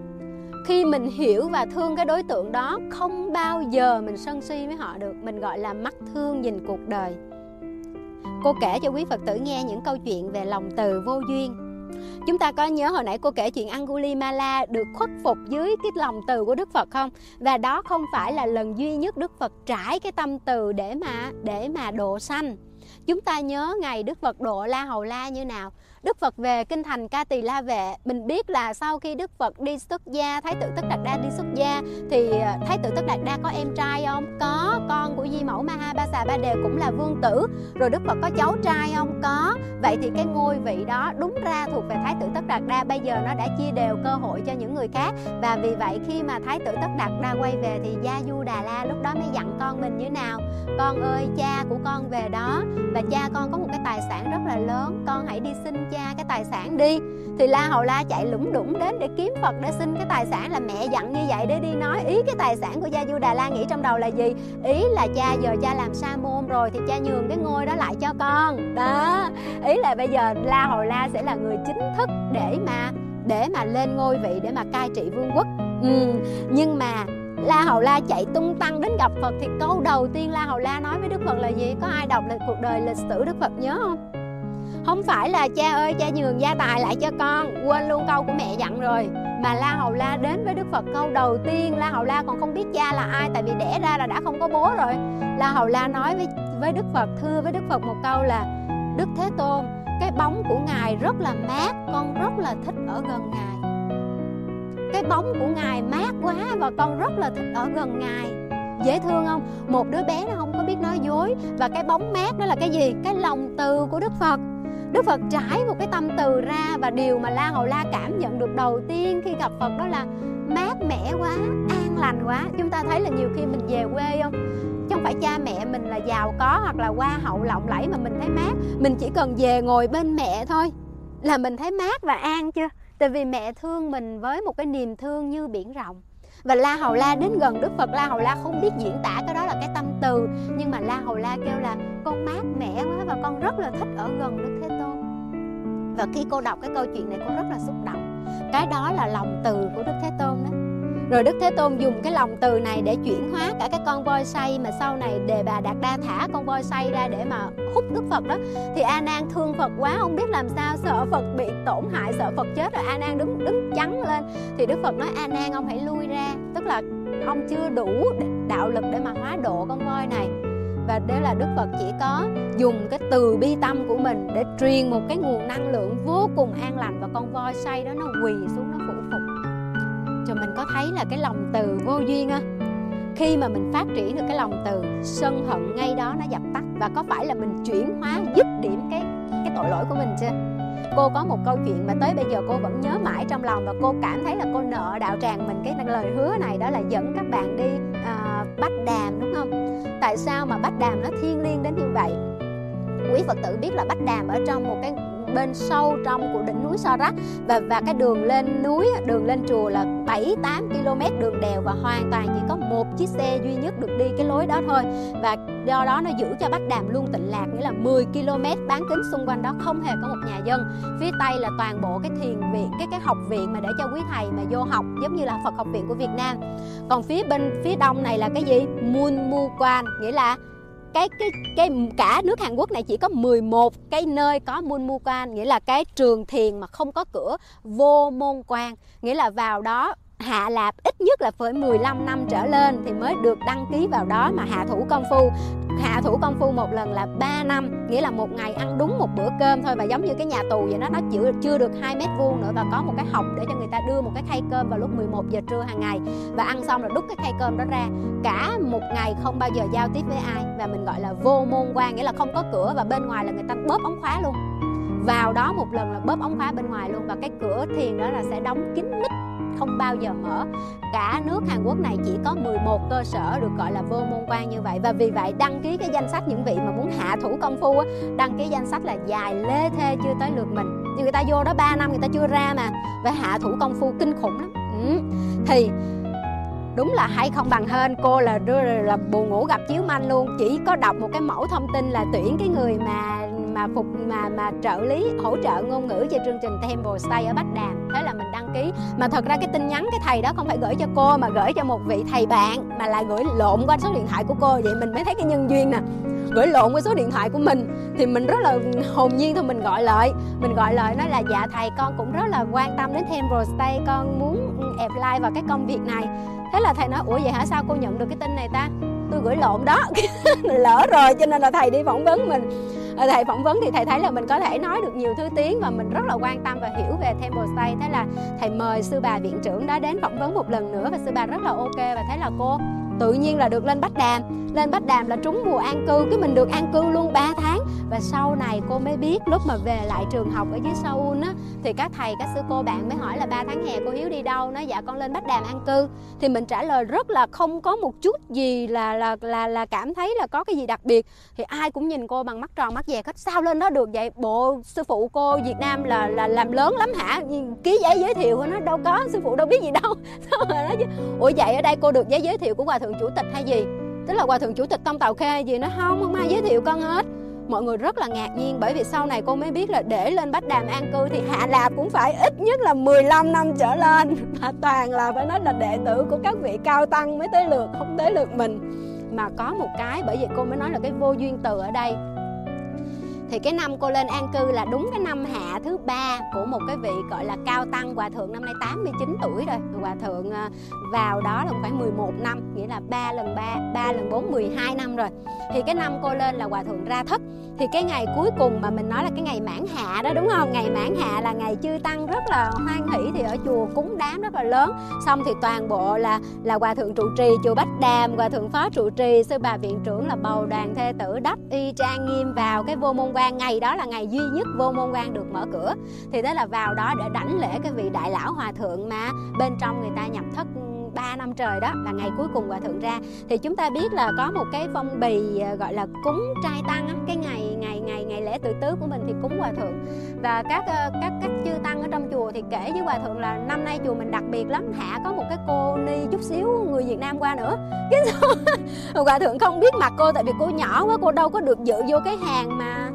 Khi mình hiểu và thương cái đối tượng đó, không bao giờ mình sân si với họ được. Mình gọi là mắt thương nhìn cuộc đời cô kể cho quý phật tử nghe những câu chuyện về lòng từ vô duyên Chúng ta có nhớ hồi nãy cô kể chuyện Angulimala được khuất phục dưới cái lòng từ của Đức Phật không? Và đó không phải là lần duy nhất Đức Phật trải cái tâm từ để mà để mà độ sanh. Chúng ta nhớ ngày Đức Phật độ La Hầu La như nào? Đức Phật về kinh thành Ca Tỳ La Vệ mình biết là sau khi Đức Phật đi xuất gia, Thái tử Tất Đạt Đa đi xuất gia, thì ờ, Thái tử Tất Đạt Đa có em trai không có con của Di Mẫu Maha Ba Xà Ba Đề cũng là vương tử. Rồi Đức Phật có cháu trai không? Có. Vậy thì cái ngôi vị đó đúng ra thuộc về Thái tử Tất Đạt Đa. Bây giờ nó đã chia đều cơ hội cho những người khác. Và vì vậy khi mà Thái tử Tất Đạt Đa quay về thì Gia Du Đà La lúc đó mới dặn con mình như nào? Con ơi, cha của con về đó. Và cha con có một cái tài sản rất là lớn. Con hãy đi xin cha cái tài sản đi. Thì la hầu la chạy lủng đủng đến để kiếm phật để xin cái tài sản là mẹ dặn như vậy để đi nói ý cái tài sản của gia du đà la nghĩ trong đầu là gì? Ý là cha giờ cha làm sao sa môn rồi thì cha nhường cái ngôi đó lại cho con đó, ý là bây giờ la hầu la sẽ là người chính thức để mà để mà lên ngôi vị để mà cai trị vương quốc ừ. nhưng mà La Hầu La chạy tung tăng đến gặp Phật thì câu đầu tiên La Hầu La nói với Đức Phật là gì? Có ai đọc lịch cuộc đời lịch sử Đức Phật nhớ không? Không phải là cha ơi, cha nhường gia tài lại cho con Quên luôn câu của mẹ dặn rồi và La Hầu La đến với Đức Phật câu đầu tiên. La Hầu La còn không biết cha là ai, Tại vì đẻ ra là đã không có bố rồi. La Hầu La nói với với Đức Phật, Thưa với Đức Phật một câu là, Đức Thế Tôn, Cái bóng của Ngài rất là mát, Con rất là thích ở gần Ngài. Cái bóng của ngài mát quá và con rất là thích ở gần ngài. Dễ thương không? Một đứa bé nó không có biết nói dối. Và cái bóng mát đó là cái gì? Cái lòng từ của đức phật đức phật trải một cái tâm từ ra và điều mà la hầu la cảm nhận được đầu tiên khi gặp phật đó là mát mẻ quá, an lành quá. Chúng ta thấy là nhiều khi mình về quê không? Không phải cha mẹ mình là giàu có hoặc là hoa hậu lộng lẫy mà mình thấy mát. Mình chỉ cần về ngồi bên mẹ thôi là mình thấy mát và an chưa? Tại vì mẹ thương mình với một cái niềm thương như biển rộng và la hầu la đến gần đức phật, la hầu la không biết diễn tả cái đó là cái tâm từ. Nhưng mà la hầu la kêu là, con mát mẻ quá và con rất là thích ở gần đức thế tôn. Và khi cô đọc cái câu chuyện này, cô rất là xúc động. Cái đó là lòng từ của đức thế tôn đó rồi đức thế tôn dùng cái lòng từ này để chuyển hóa cả cái con voi say mà sau này đề bà đạt đa thả con voi say ra để mà hút đức phật đó. Thì a nan thương phật quá, không biết làm sao, sợ phật bị tổn hại, sợ phật chết rồi a nan đứng đứng chắn lên. Thì đức phật nói, a nan, ông hãy lui ra. Tức là ông chưa đủ đạo lực để mà hóa độ con voi này. Và đó là Đức Phật chỉ có dùng cái từ bi tâm của mình để truyền một cái nguồn năng lượng vô cùng an lành và con voi say đó, nó quỳ xuống, nó phụ phục cho mình có thấy là cái lòng từ vô duyên á. Khi mà mình phát triển được cái lòng từ sân hận ngay đó nó dập tắt. Và có phải là mình chuyển hóa dứt điểm cái cái tội lỗi của mình chưa? Cô có một câu chuyện mà tới bây giờ cô vẫn nhớ mãi trong lòng và cô cảm thấy là cô nợ đạo tràng mình. Cái lời hứa này đó là dẫn các bạn đi à, bách đàm đúng không? Tại sao mà bách đàm nó thiêng liêng đến như vậy? Quý phật tử biết là bách đàm ở trong một cái bên sâu trong của đỉnh núi Sa và và cái đường lên núi đường lên chùa là 7 8 km đường đèo và hoàn toàn chỉ có một chiếc xe duy nhất được đi cái lối đó thôi. Và do đó nó giữ cho Bách Đàm luôn tịnh lạc, nghĩa là 10 km bán kính xung quanh đó, không hề có một nhà dân. Phía tây là toàn bộ cái thiền viện, cái cái học viện mà để cho quý thầy mà vô học, giống như là Phật học viện của Việt Nam. Còn phía bên, phía đông này là cái gì? Mun Mu Quan nghĩa là cái cái cái cả nước Hàn Quốc này chỉ có 11 cái nơi có Munmukan, nghĩa là cái trường thiền mà không có cửa, vô môn quan. Nghĩa là vào đó hạ lạp ít nhất là phải 15 năm trở lên thì mới được đăng ký vào đó mà hạ thủ công phu. Hạ thủ công phu một lần là 3 năm, nghĩa là một ngày ăn đúng một bữa cơm thôi. Và giống như cái nhà tù vậy đó, nó chưa chưa được 2 mét vuông nữa và có một cái hộc để cho người ta đưa một cái khay cơm vào lúc 11 giờ trưa hàng ngày. Và ăn xong rồi đút cái khay cơm đó ra. Cả một ngày không bao giờ giao tiếp với ai. Và mình gọi là vô môn quan, nghĩa là không có cửa và bên ngoài là người ta bóp ống khóa luôn. Vào đó một lần là bóp ống khóa bên ngoài luôn. Và cái cửa thiền đó là sẽ đóng kín mít không bao giờ mở. Cả nước Hàn Quốc này chỉ có 11 cơ sở được gọi là vô môn quan như vậy. Và vì vậy đăng ký cái danh sách những vị mà muốn hạ thủ công phu á, đăng ký danh sách là dài lê thê chưa tới lượt mình. Nhưng người ta vô đó 3 năm người ta chưa ra mà và hạ thủ công phu kinh khủng lắm. Ừ. thì đúng là hay không bằng hơn cô là là buồn ngủ gặp chiếu manh luôn. Chỉ có đọc một cái mẫu thông tin là tuyển cái người mà mà phục mà mà trợ lý hỗ trợ ngôn ngữ cho chương trình Temple Stay ở Bách Đàm. Thế là mình ký. Mà thật ra cái tin nhắn cái thầy đó không phải gửi cho cô, mà gửi cho một vị thầy bạn, mà lại gửi lộn qua số điện thoại của cô. Vậy mình mới thấy cái nhân duyên nè. Gửi lộn qua số điện thoại của mình, thì mình rất là hồn nhiên thôi, mình gọi lại. Mình gọi lại nói là dạ thầy, con cũng rất là quan tâm đến Temple Stay con muốn apply vào cái công việc này. Thế là thầy nói, ủa vậy hả? Sao cô nhận được cái tin này ta? Tôi gửi lộn đó. Lỡ rồi, cho nên là thầy đi phỏng vấn mình. Ờ, thầy phỏng vấn thì thầy thấy là mình có thể nói được nhiều thứ tiếng và mình rất là quan tâm và hiểu về Temple Stay thế là thầy mời sư bà viện trưởng đó đến phỏng vấn một lần nữa và sư bà rất là ok và thấy là cô tự nhiên là được lên Bách Đàm. Lên Bách Đàm là trúng mùa an cư, cái mình được an cư luôn 3 tháng. Và sau này cô mới biết, lúc mà về lại trường học ở dưới Seoul á, thì các thầy, các sư cô bạn mới hỏi là 3 tháng hè cô Hiếu đi đâu? Nói dạ con lên Bách Đàm an cư. Thì mình trả lời rất là không có một chút gì là là là là cảm thấy là có cái gì đặc biệt. Thì ai cũng nhìn cô bằng mắt tròn, mắt dẹt hết. Sao lên đó được vậy? Bộ sư phụ cô Việt Nam là là làm lớn lắm hả? Ký giấy giới thiệu nó đâu có, sư phụ đâu biết gì đâu. Ủa vậy ở đây cô được giấy giới thiệu của hòa thượng thượng chủ tịch hay gì? Tức là hòa thượng chủ tịch tông tàu khê gì nó không? Không ai giới thiệu con hết. Mọi người rất là ngạc nhiên bởi vì sau này cô mới biết là để lên Bách Đàm an cư thì Hạ Lạp cũng phải ít nhất là 15 năm trở lên. Và toàn là phải nói là đệ tử của các vị cao tăng mới tới lượt, không tới lượt mình. Mà có một cái, bởi vì cô mới nói là cái vô duyên từ ở đây thì cái năm cô lên an cư là đúng cái năm hạ thứ ba của một cái vị gọi là cao tăng hòa thượng, năm nay 89 tuổi rồi. Hòa thượng ờ, vào đó là khoảng 11 năm, nghĩa là 3 lần 3 3 lần 4 12 năm rồi. Thì cái năm cô lên là hòa thượng ra thất thì cái ngày cuối cùng mà mình nói là cái ngày mãn hạ đó, đúng không? Ngày mãn hạ là ngày chư tăng rất là hoan hỷ, thì ở chùa cúng đám rất là lớn. Xong thì toàn bộ là là hòa thượng trụ trì, chùa bách đàm, hòa thượng phó trụ trì, sư bà viện trưởng là bầu đoàn thê tử đắp y trang nghiêm vào cái vô môn quan. Ngày đó là ngày duy nhất vô môn quan được mở cửa. Thì thế là vào đó để đảnh lễ cái vị đại lão hòa thượng mà bên trong người ta nhập thất 3 năm trời đó là ngày cuối cùng hòa thượng ra. Thì chúng ta biết là có một cái phong bì ờ, gọi là cúng trai tăng á, cái ngày ngày ngày ngày lễ tự tứ của mình thì cúng hòa thượng. Và các ờ, các các chư tăng ở trong chùa thì kể với hòa thượng là năm nay chùa mình đặc biệt lắm hạ có một cái cô ni chút xíu người Việt Nam qua nữa. Cái hòa thượng không biết mặt cô tại vì cô nhỏ quá cô đâu có được dự vô cái hàng mà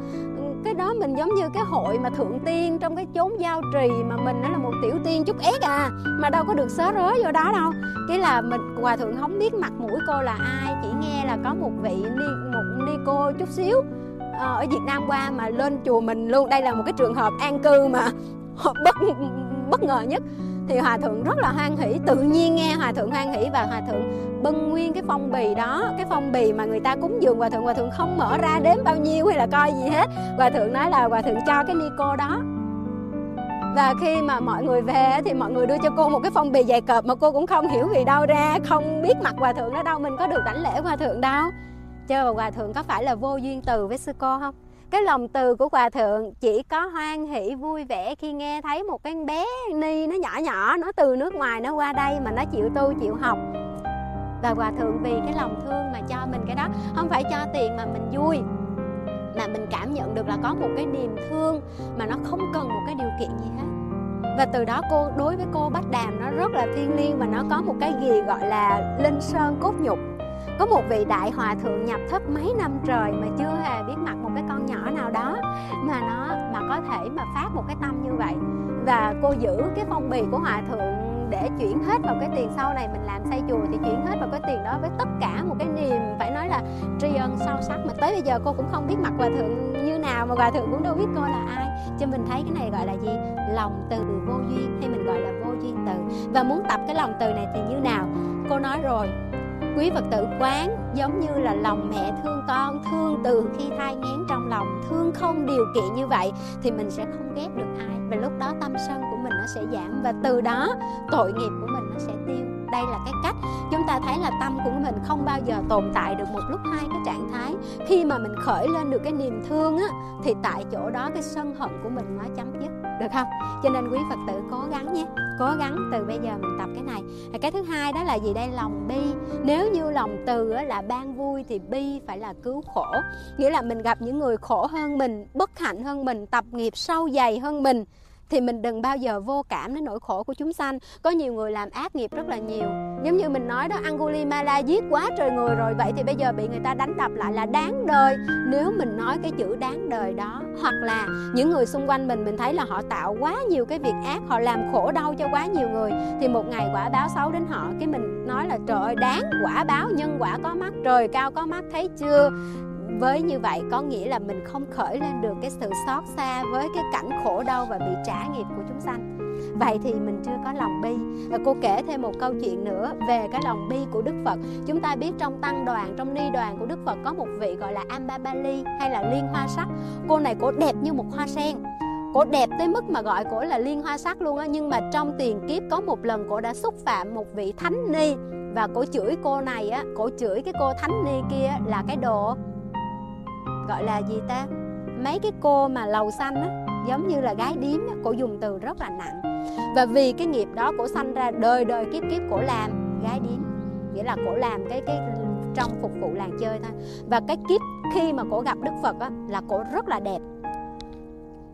cái đó mình giống như cái hội mà thượng tiên trong cái chốn giao trì mà mình nó là một tiểu tiên chút ép à mà đâu có được sớ rớ vô đó đâu. Cái là mình, hòa thượng không biết mặt mũi cô là ai, chỉ nghe là có một vị ni, một ni cô chút xíu ờ, ở Việt Nam qua mà lên chùa mình luôn. Đây là một cái trường hợp an cư mà bất bất ngờ nhất. Thì hòa thượng rất là hoan hỷ, tự nhiên nghe hòa thượng hoan hỷ và hòa thượng bưng nguyên cái phong bì đó, cái phong bì mà người ta cúng dường hòa thượng hòa thượng không mở ra đếm bao nhiêu hay là coi gì hết. Hòa thượng nói là hòa thượng cho cái ni cô đó. Và khi mà mọi người về thì mọi người đưa cho cô một cái phong bì dày cộp mà cô cũng không hiểu vì đâu ra, không biết mặt hòa thượng đó đâu, mình có được đảnh lễ hòa thượng đâu. Chứ hòa thượng có phải là vô duyên từ với sư cô không? Cái lòng từ của hòa thượng chỉ có hoan hỷ vui vẻ khi nghe thấy một cái bé ni nó nhỏ nhỏ, nó từ nước ngoài nó qua đây mà nó chịu tu, chịu học và hòa thượng vì cái lòng thương mà cho mình cái đó. Không phải cho tiền mà mình vui, mà mình cảm nhận được là có một cái niềm thương mà nó không cần một cái điều kiện gì hết. Và từ đó cô, đối với cô bách đàm nó rất là thiêng liêng và nó có một cái gì gọi là linh sơn cốt nhục. Có một vị đại hòa thượng nhập thất mấy năm trời mà chưa hề biết mặt một cái con nhỏ nào đó mà nó, mà có thể mà phát một cái tâm như vậy. Và cô giữ cái phong bì của hòa thượng để chuyển hết vào cái tiền sau này mình làm xây chùa thì chuyển hết vào cái tiền đó với tất cả một cái niềm, phải nói là tri ân sâu sắc. Mà tới bây giờ cô cũng không biết mặt hòa thượng như nào, mà hòa thượng cũng đâu biết cô là ai. Cho mình thấy cái này gọi là gì? Lòng từ vô duyên, hay mình gọi là vô duyên từ. Và muốn tập cái lòng từ này thì như nào? Cô nói rồi, quý phật tử quán giống như là lòng mẹ thương con, thương từ khi thai nghén trong lòng, thương không điều kiện như vậy thì mình sẽ không ghét được ai. Và lúc đó tâm sân nó sẽ giảm và từ đó tội nghiệp của mình nó sẽ tiêu. Đây là cái cách. Chúng ta thấy là tâm của mình không bao giờ tồn tại được một lúc hai cái trạng thái. Khi mà mình khởi lên được cái niềm thương á, thì tại chỗ đó cái sân hận của mình nó chấm dứt. Được không? Cho nên quý phật tử cố gắng nhé. Cố gắng từ bây giờ mình tập cái này. Và cái thứ hai đó là gì đây? Lòng bi. Nếu như lòng từ là ban vui thì bi phải là cứu khổ. Nghĩa là mình gặp những người khổ hơn mình, bất hạnh hơn mình, tập nghiệp sâu dày hơn mình thì mình đừng bao giờ vô cảm đến nỗi khổ của chúng sanh. Có nhiều người làm ác nghiệp rất là nhiều. Giống như mình nói đó, Angulimala giết quá trời người rồi, vậy thì bây giờ bị người ta đánh đập lại là đáng đời. Nếu mình nói cái chữ đáng đời đó, hoặc là những người xung quanh mình mình thấy là họ tạo quá nhiều cái việc ác, họ làm khổ đau cho quá nhiều người, thì một ngày quả báo xấu đến họ, cái mình nói là, trời ơi, đáng quả báo, nhân quả có mắt, trời cao có mắt, thấy chưa? Với như vậy có nghĩa là mình không khởi lên được cái sự xót xa với cái cảnh khổ đau và bị trả nghiệp của chúng sanh. Vậy thì mình chưa có lòng bi. Và cô kể thêm một câu chuyện nữa về cái lòng bi của đức phật. Chúng ta biết trong tăng đoàn, trong ni đoàn của đức phật có một vị gọi là ambabali hay là liên hoa sắc. Cô này cổ đẹp như một hoa sen. Cổ đẹp tới mức mà gọi cổ là liên hoa sắc luôn á. Nhưng mà trong tiền kiếp có một lần cổ đã xúc phạm một vị thánh ni. Và cổ chửi cô này á cổ chửi cái cô thánh ni kia là cái đồ gọi là gì ta? Mấy cái cô mà lầu xanh á, giống như là gái điếm á cổ dùng từ rất là nặng. Và vì cái nghiệp đó cổ sanh ra đời đời kiếp kiếp cổ làm gái điếm, nghĩa là cổ làm cái cái trong phục vụ làng chơi thôi. Và cái kiếp khi mà cổ gặp đức phật á, là cổ rất là đẹp.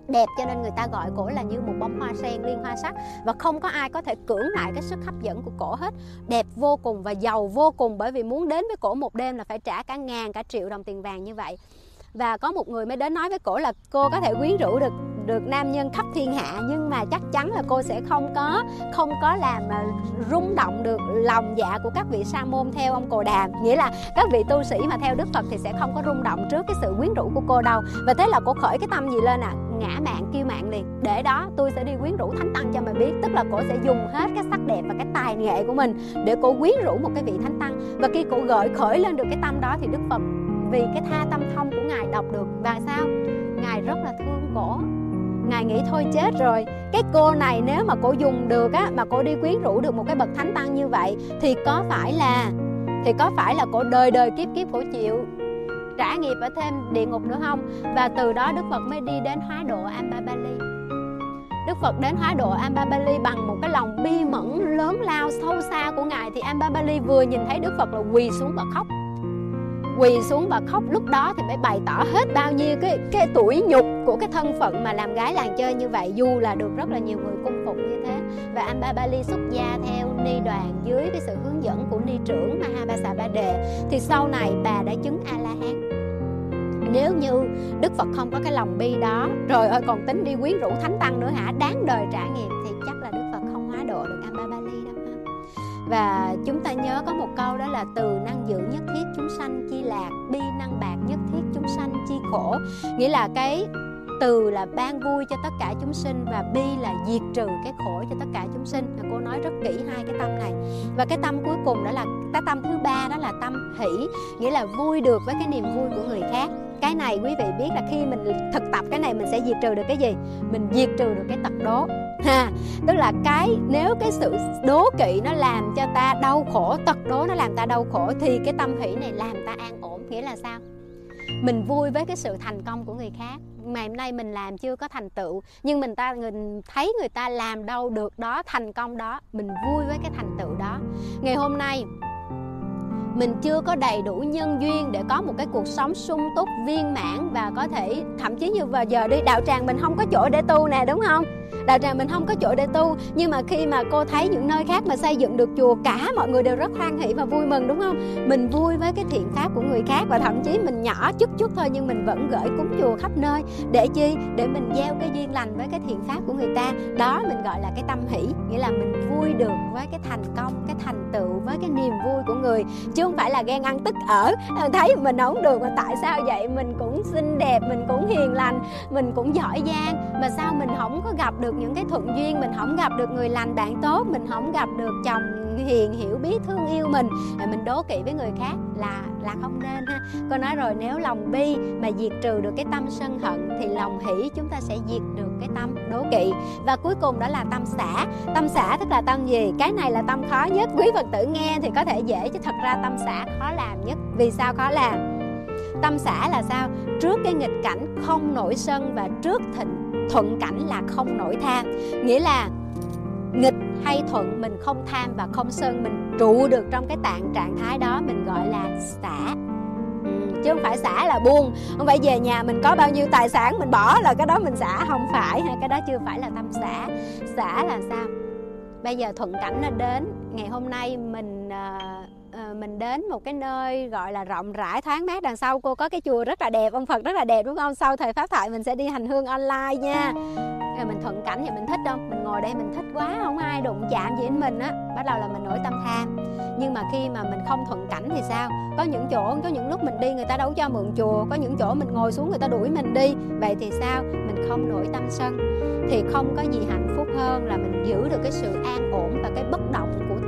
Đẹp cho nên người ta gọi cổ là như một bông hoa sen, liên hoa sắc. Và không có ai có thể cưỡng lại cái sức hấp dẫn của cổ hết. Đẹp vô cùng và giàu vô cùng bởi vì muốn đến với cổ một đêm là phải trả cả ngàn, cả triệu đồng tiền vàng như vậy và có một người mới đến nói với cổ là cô có thể quyến rũ được được nam nhân khắp thiên hạ, nhưng mà chắc chắn là cô sẽ không có không có làm mà rung động được lòng dạ của các vị sa môn theo ông cồ đàm. Nghĩa là các vị tu sĩ mà theo đức phật thì sẽ không có rung động trước cái sự quyến rũ của cô đâu. Và thế là cô khởi cái tâm gì lên à? Ngã mạng, kêu mạng liền. Để đó, tôi sẽ đi quyến rũ thánh tăng cho mày biết. Tức là cổ sẽ dùng hết cái sắc đẹp và cái tài nghệ của mình để cổ quyến rũ một cái vị thánh tăng. Và khi cổ gợi khởi lên được cái tâm đó thì đức phật vì cái tha tâm thông của ngài đọc được. Và sao? Ngài rất là thương cổ. Ngài nghĩ thôi chết rồi. Cái cô này nếu mà cô dùng được á, mà cô đi quyến rũ được một cái bậc thánh tăng như vậy, thì có phải là, thì có phải là cổ đời đời kiếp kiếp cổ chịu, trả nghiệp ở thêm địa ngục nữa không? Và từ đó đức phật mới đi đến hóa độ ambabali. Đức Phật đến hóa độ Ambabali bằng một cái lòng bi mẫn lớn lao sâu xa của ngài. Thì Ambabali vừa nhìn thấy Đức Phật là quỳ xuống và khóc quỳ xuống và khóc. Lúc đó thì mới bày tỏ hết bao nhiêu cái cái tuổi nhục của cái thân phận mà làm gái làng chơi như vậy, dù là được rất là nhiều người cung phục như thế. Và anh Ba Bali xuất gia theo ni đoàn dưới cái sự hướng dẫn của ni trưởng Mahabasa Ba Đề thì sau này bà đã chứng A La Hán nếu như Đức Phật không có cái lòng bi đó rồi ơi, còn tính đi quyến rũ thánh tăng nữa hả? Đáng đời trả nghiệp thì chắc là Đức Phật không hóa độ được Ambabali và chúng ta nhớ có một câu đó là từ năng dưỡng nhất thiết chúng sanh, chi lạc bi năng bạc nhất thiết chúng sanh, chi khổ. Nghĩa là cái từ là ban vui cho tất cả chúng sinh và bi là diệt trừ cái khổ cho tất cả chúng sinh. Cô nói rất kỹ hai cái tâm này. Và cái tâm cuối cùng đó là, cái tâm thứ ba đó là tâm hỷ, nghĩa là vui được với cái niềm vui của người khác. Cái này quý vị biết là khi mình thực tập cái này mình sẽ diệt trừ được cái gì? Mình diệt trừ được cái tật đố ha, tức là cái, nếu cái sự đố kỵ nó làm cho ta đau khổ, tật đố nó làm ta đau khổ, thì cái tâm hỷ này làm ta an ổn, nghĩa là sao? Mình vui với cái sự thành công của người khác. Ngày hôm nay mình làm chưa có thành tựu, nhưng mình ta mình thấy người ta làm đâu được đó, thành công đó, mình vui với cái thành tựu đó. Ngày hôm nay, mình chưa có đầy đủ nhân duyên để có một cái cuộc sống sung túc, viên mãn và có thể, thậm chí như vào giờ đi, đạo tràng mình không có chỗ để tu nè, đúng không? Đạo tràng, mình không có chỗ để tu, nhưng mà khi mà cô thấy những nơi khác mà xây dựng được chùa, cả mọi người đều rất hoan hỷ và vui mừng, đúng không? Mình vui với cái thiện pháp của người khác và thậm chí mình nhỏ chút chút thôi nhưng mình vẫn gửi cúng chùa khắp nơi để chi? Để mình gieo cái duyên lành với cái thiện pháp của người ta. Đó, mình gọi là cái tâm hỷ, nghĩa là mình vui được với cái thành công, cái thành tựu với cái niềm vui của người. Chứ không phải là ghen ăn tức ở à, thấy mình không được mà tại sao vậy? Mình cũng xinh đẹp, mình cũng hiền lành, mình cũng giỏi giang. Mà sao mình không có gặp được những cái thuận duyên, mình không gặp được người lành bạn tốt, mình không gặp được chồng hiền, hiểu biết, thương yêu mình mình đố kỵ với người khác là là không nên ha. Cô nói rồi, nếu lòng bi mà diệt trừ được cái tâm sân hận thì lòng hỷ chúng ta sẽ diệt được cái tâm đố kỵ. Và cuối cùng đó là tâm xả. Tâm xả tức là tâm gì? Cái này là tâm khó nhất. Quý phật tử nghe thì có thể dễ chứ thật ra tâm xả khó làm nhất. Vì sao khó làm? Tâm xả là sao? Trước cái nghịch cảnh không nổi sân và trước thịnh thuận cảnh là không nổi tham nghĩa là nghịch hay thuận mình không tham và không sân mình trụ được trong cái tạng trạng thái đó mình gọi là xả. Ừ, chứ không phải xả là buông. Không phải về nhà mình có bao nhiêu tài sản mình bỏ là cái đó mình xả. Không phải cái đó chưa phải là tâm xả. Xả là sao? Bây giờ thuận cảnh nó đến ngày hôm nay mình uh, mình đến một cái nơi gọi là rộng rãi, thoáng mát đằng sau cô có cái chùa rất là đẹp, ông Phật rất là đẹp, đúng không? Sau thời pháp thoại mình sẽ đi hành hương online nha. Rồi mình thuận cảnh thì mình thích không mình ngồi đây mình thích quá, không ai đụng chạm gì đến mình á, bắt đầu là mình nổi tâm tham. Nhưng mà khi mà mình không thuận cảnh thì sao? Có những chỗ, có những lúc mình đi người ta đâu cho mượn chùa, có những chỗ mình ngồi xuống người ta đuổi mình đi, vậy thì sao? Mình không nổi tâm sân. Thì không có gì hạnh phúc hơn là mình giữ được cái sự an ổn và cái bất động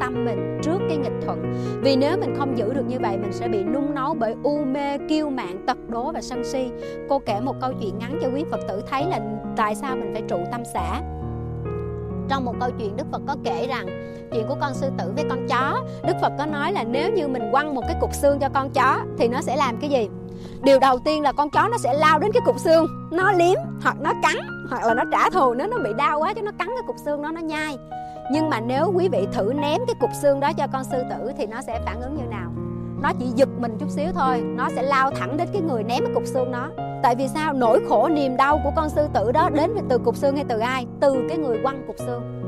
tâm mình trước cái nghịch thuận. Vì nếu mình không giữ được như vậy, mình sẽ bị nung nấu bởi u mê, kiêu mạn, tật đố và sân si. Cô kể một câu chuyện ngắn cho quý phật tử thấy là tại sao mình phải trụ tâm xã trong một câu chuyện Đức Phật có kể rằng, chuyện của con sư tử với con chó, Đức Phật có nói là nếu như mình quăng một cái cục xương cho con chó thì nó sẽ làm cái gì? Điều đầu tiên là con chó nó sẽ lao đến cái cục xương. Nó liếm, hoặc nó cắn, hoặc là nó trả thù. Nếu nó bị đau quá, chứ nó cắn cái cục xương nó nó nhai nhưng mà nếu quý vị thử ném cái cục xương đó cho con sư tử thì nó sẽ phản ứng như nào? Nó chỉ giật mình chút xíu thôi, nó sẽ lao thẳng đến cái người ném cái cục xương nó. tại vì sao? Nỗi khổ niềm đau của con sư tử đó đến từ cục xương hay từ ai? Từ cái người quăng cục xương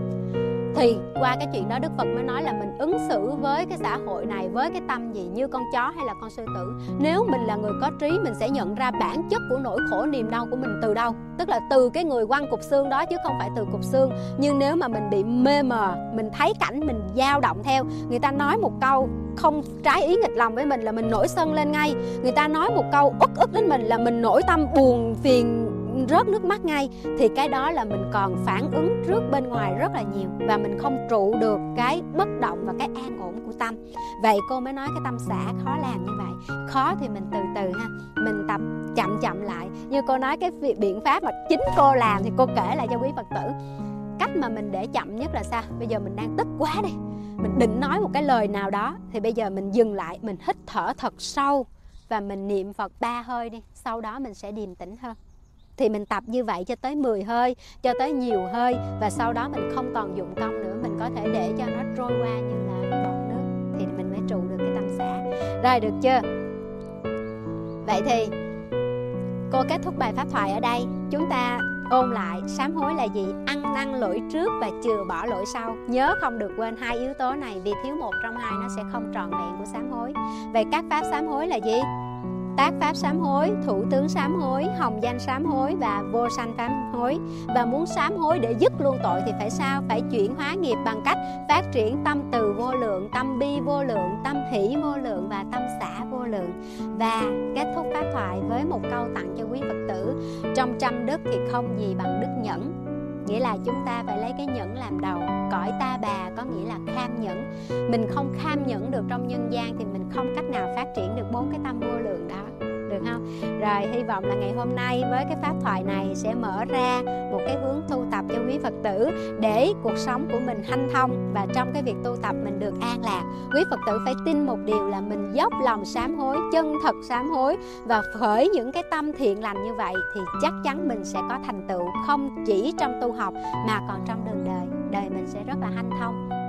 thì qua cái chuyện đó đức phật mới nói là mình ứng xử với cái xã hội này với cái tâm gì, như con chó hay là con sư tử. Nếu mình là người có trí, mình sẽ nhận ra bản chất của nỗi khổ niềm đau của mình từ đâu. Tức là từ cái người quăng cục xương đó chứ không phải từ cục xương. Nhưng nếu mà mình bị mê mờ, mình thấy cảnh, mình dao động theo, người ta nói một câu không trái ý nghịch lòng với mình là mình nổi sân lên ngay. Người ta nói một câu ức ức đến mình là mình nổi tâm buồn phiền rớt nước mắt ngay, thì cái đó là mình còn phản ứng trước bên ngoài rất là nhiều và mình không trụ được cái bất động và cái an ổn của tâm. Vậy cô mới nói cái tâm xả khó làm như vậy. Khó thì mình từ từ ha, mình tập chậm chậm lại. Như cô nói cái biện pháp mà chính cô làm thì cô kể lại cho quý phật tử. Cách mà mình để chậm nhất là sao? Bây giờ mình đang tức quá đi. Mình định nói một cái lời nào đó, thì bây giờ mình dừng lại, mình hít thở thật sâu và mình niệm phật ba hơi đi. Sau đó mình sẽ điềm tĩnh hơn thì mình tập như vậy cho tới 10 hơi, cho tới nhiều hơi và sau đó mình không còn dụng công nữa. Mình có thể để cho nó trôi qua như là bọt nước. Thì mình mới trụ được cái tâm xả rồi, được chưa? Vậy thì cô kết thúc bài pháp thoại ở đây. Chúng ta ôn lại, sám hối là gì? Ăn năn lỗi trước và chừa bỏ lỗi sau. Nhớ không được quên hai yếu tố này vì thiếu một trong hai nó sẽ không tròn vẹn của sám hối. Vậy các pháp sám hối là gì? Tác pháp sám hối, thủ tướng sám hối, hồng danh sám hối và vô sanh sám hối. Và muốn sám hối để dứt luôn tội thì phải sao? Phải chuyển hóa nghiệp bằng cách phát triển tâm từ vô lượng, tâm bi vô lượng, tâm hỷ vô lượng và tâm xả vô lượng. Và kết thúc pháp thoại với một câu tặng cho quý Phật tử. Trong trăm đức thì không gì bằng đức nhẫn nghĩa là chúng ta phải lấy cái nhẫn làm đầu. Cõi ta bà có nghĩa là kham nhẫn. Mình không kham nhẫn được trong nhân gian thì mình không cách nào phát triển được bốn cái tâm vô lượng đó được không? Rồi, hy vọng là ngày hôm nay với cái pháp thoại này sẽ mở ra một cái hướng tu tập cho quý phật tử để cuộc sống của mình hanh thông và trong cái việc tu tập mình được an lạc. Quý phật tử phải tin một điều là mình dốc lòng sám hối, chân thật sám hối và khởi những cái tâm thiện lành như vậy thì chắc chắn mình sẽ có thành tựu không chỉ trong tu học mà còn trong đường đời. Đời mình sẽ rất là hanh thông.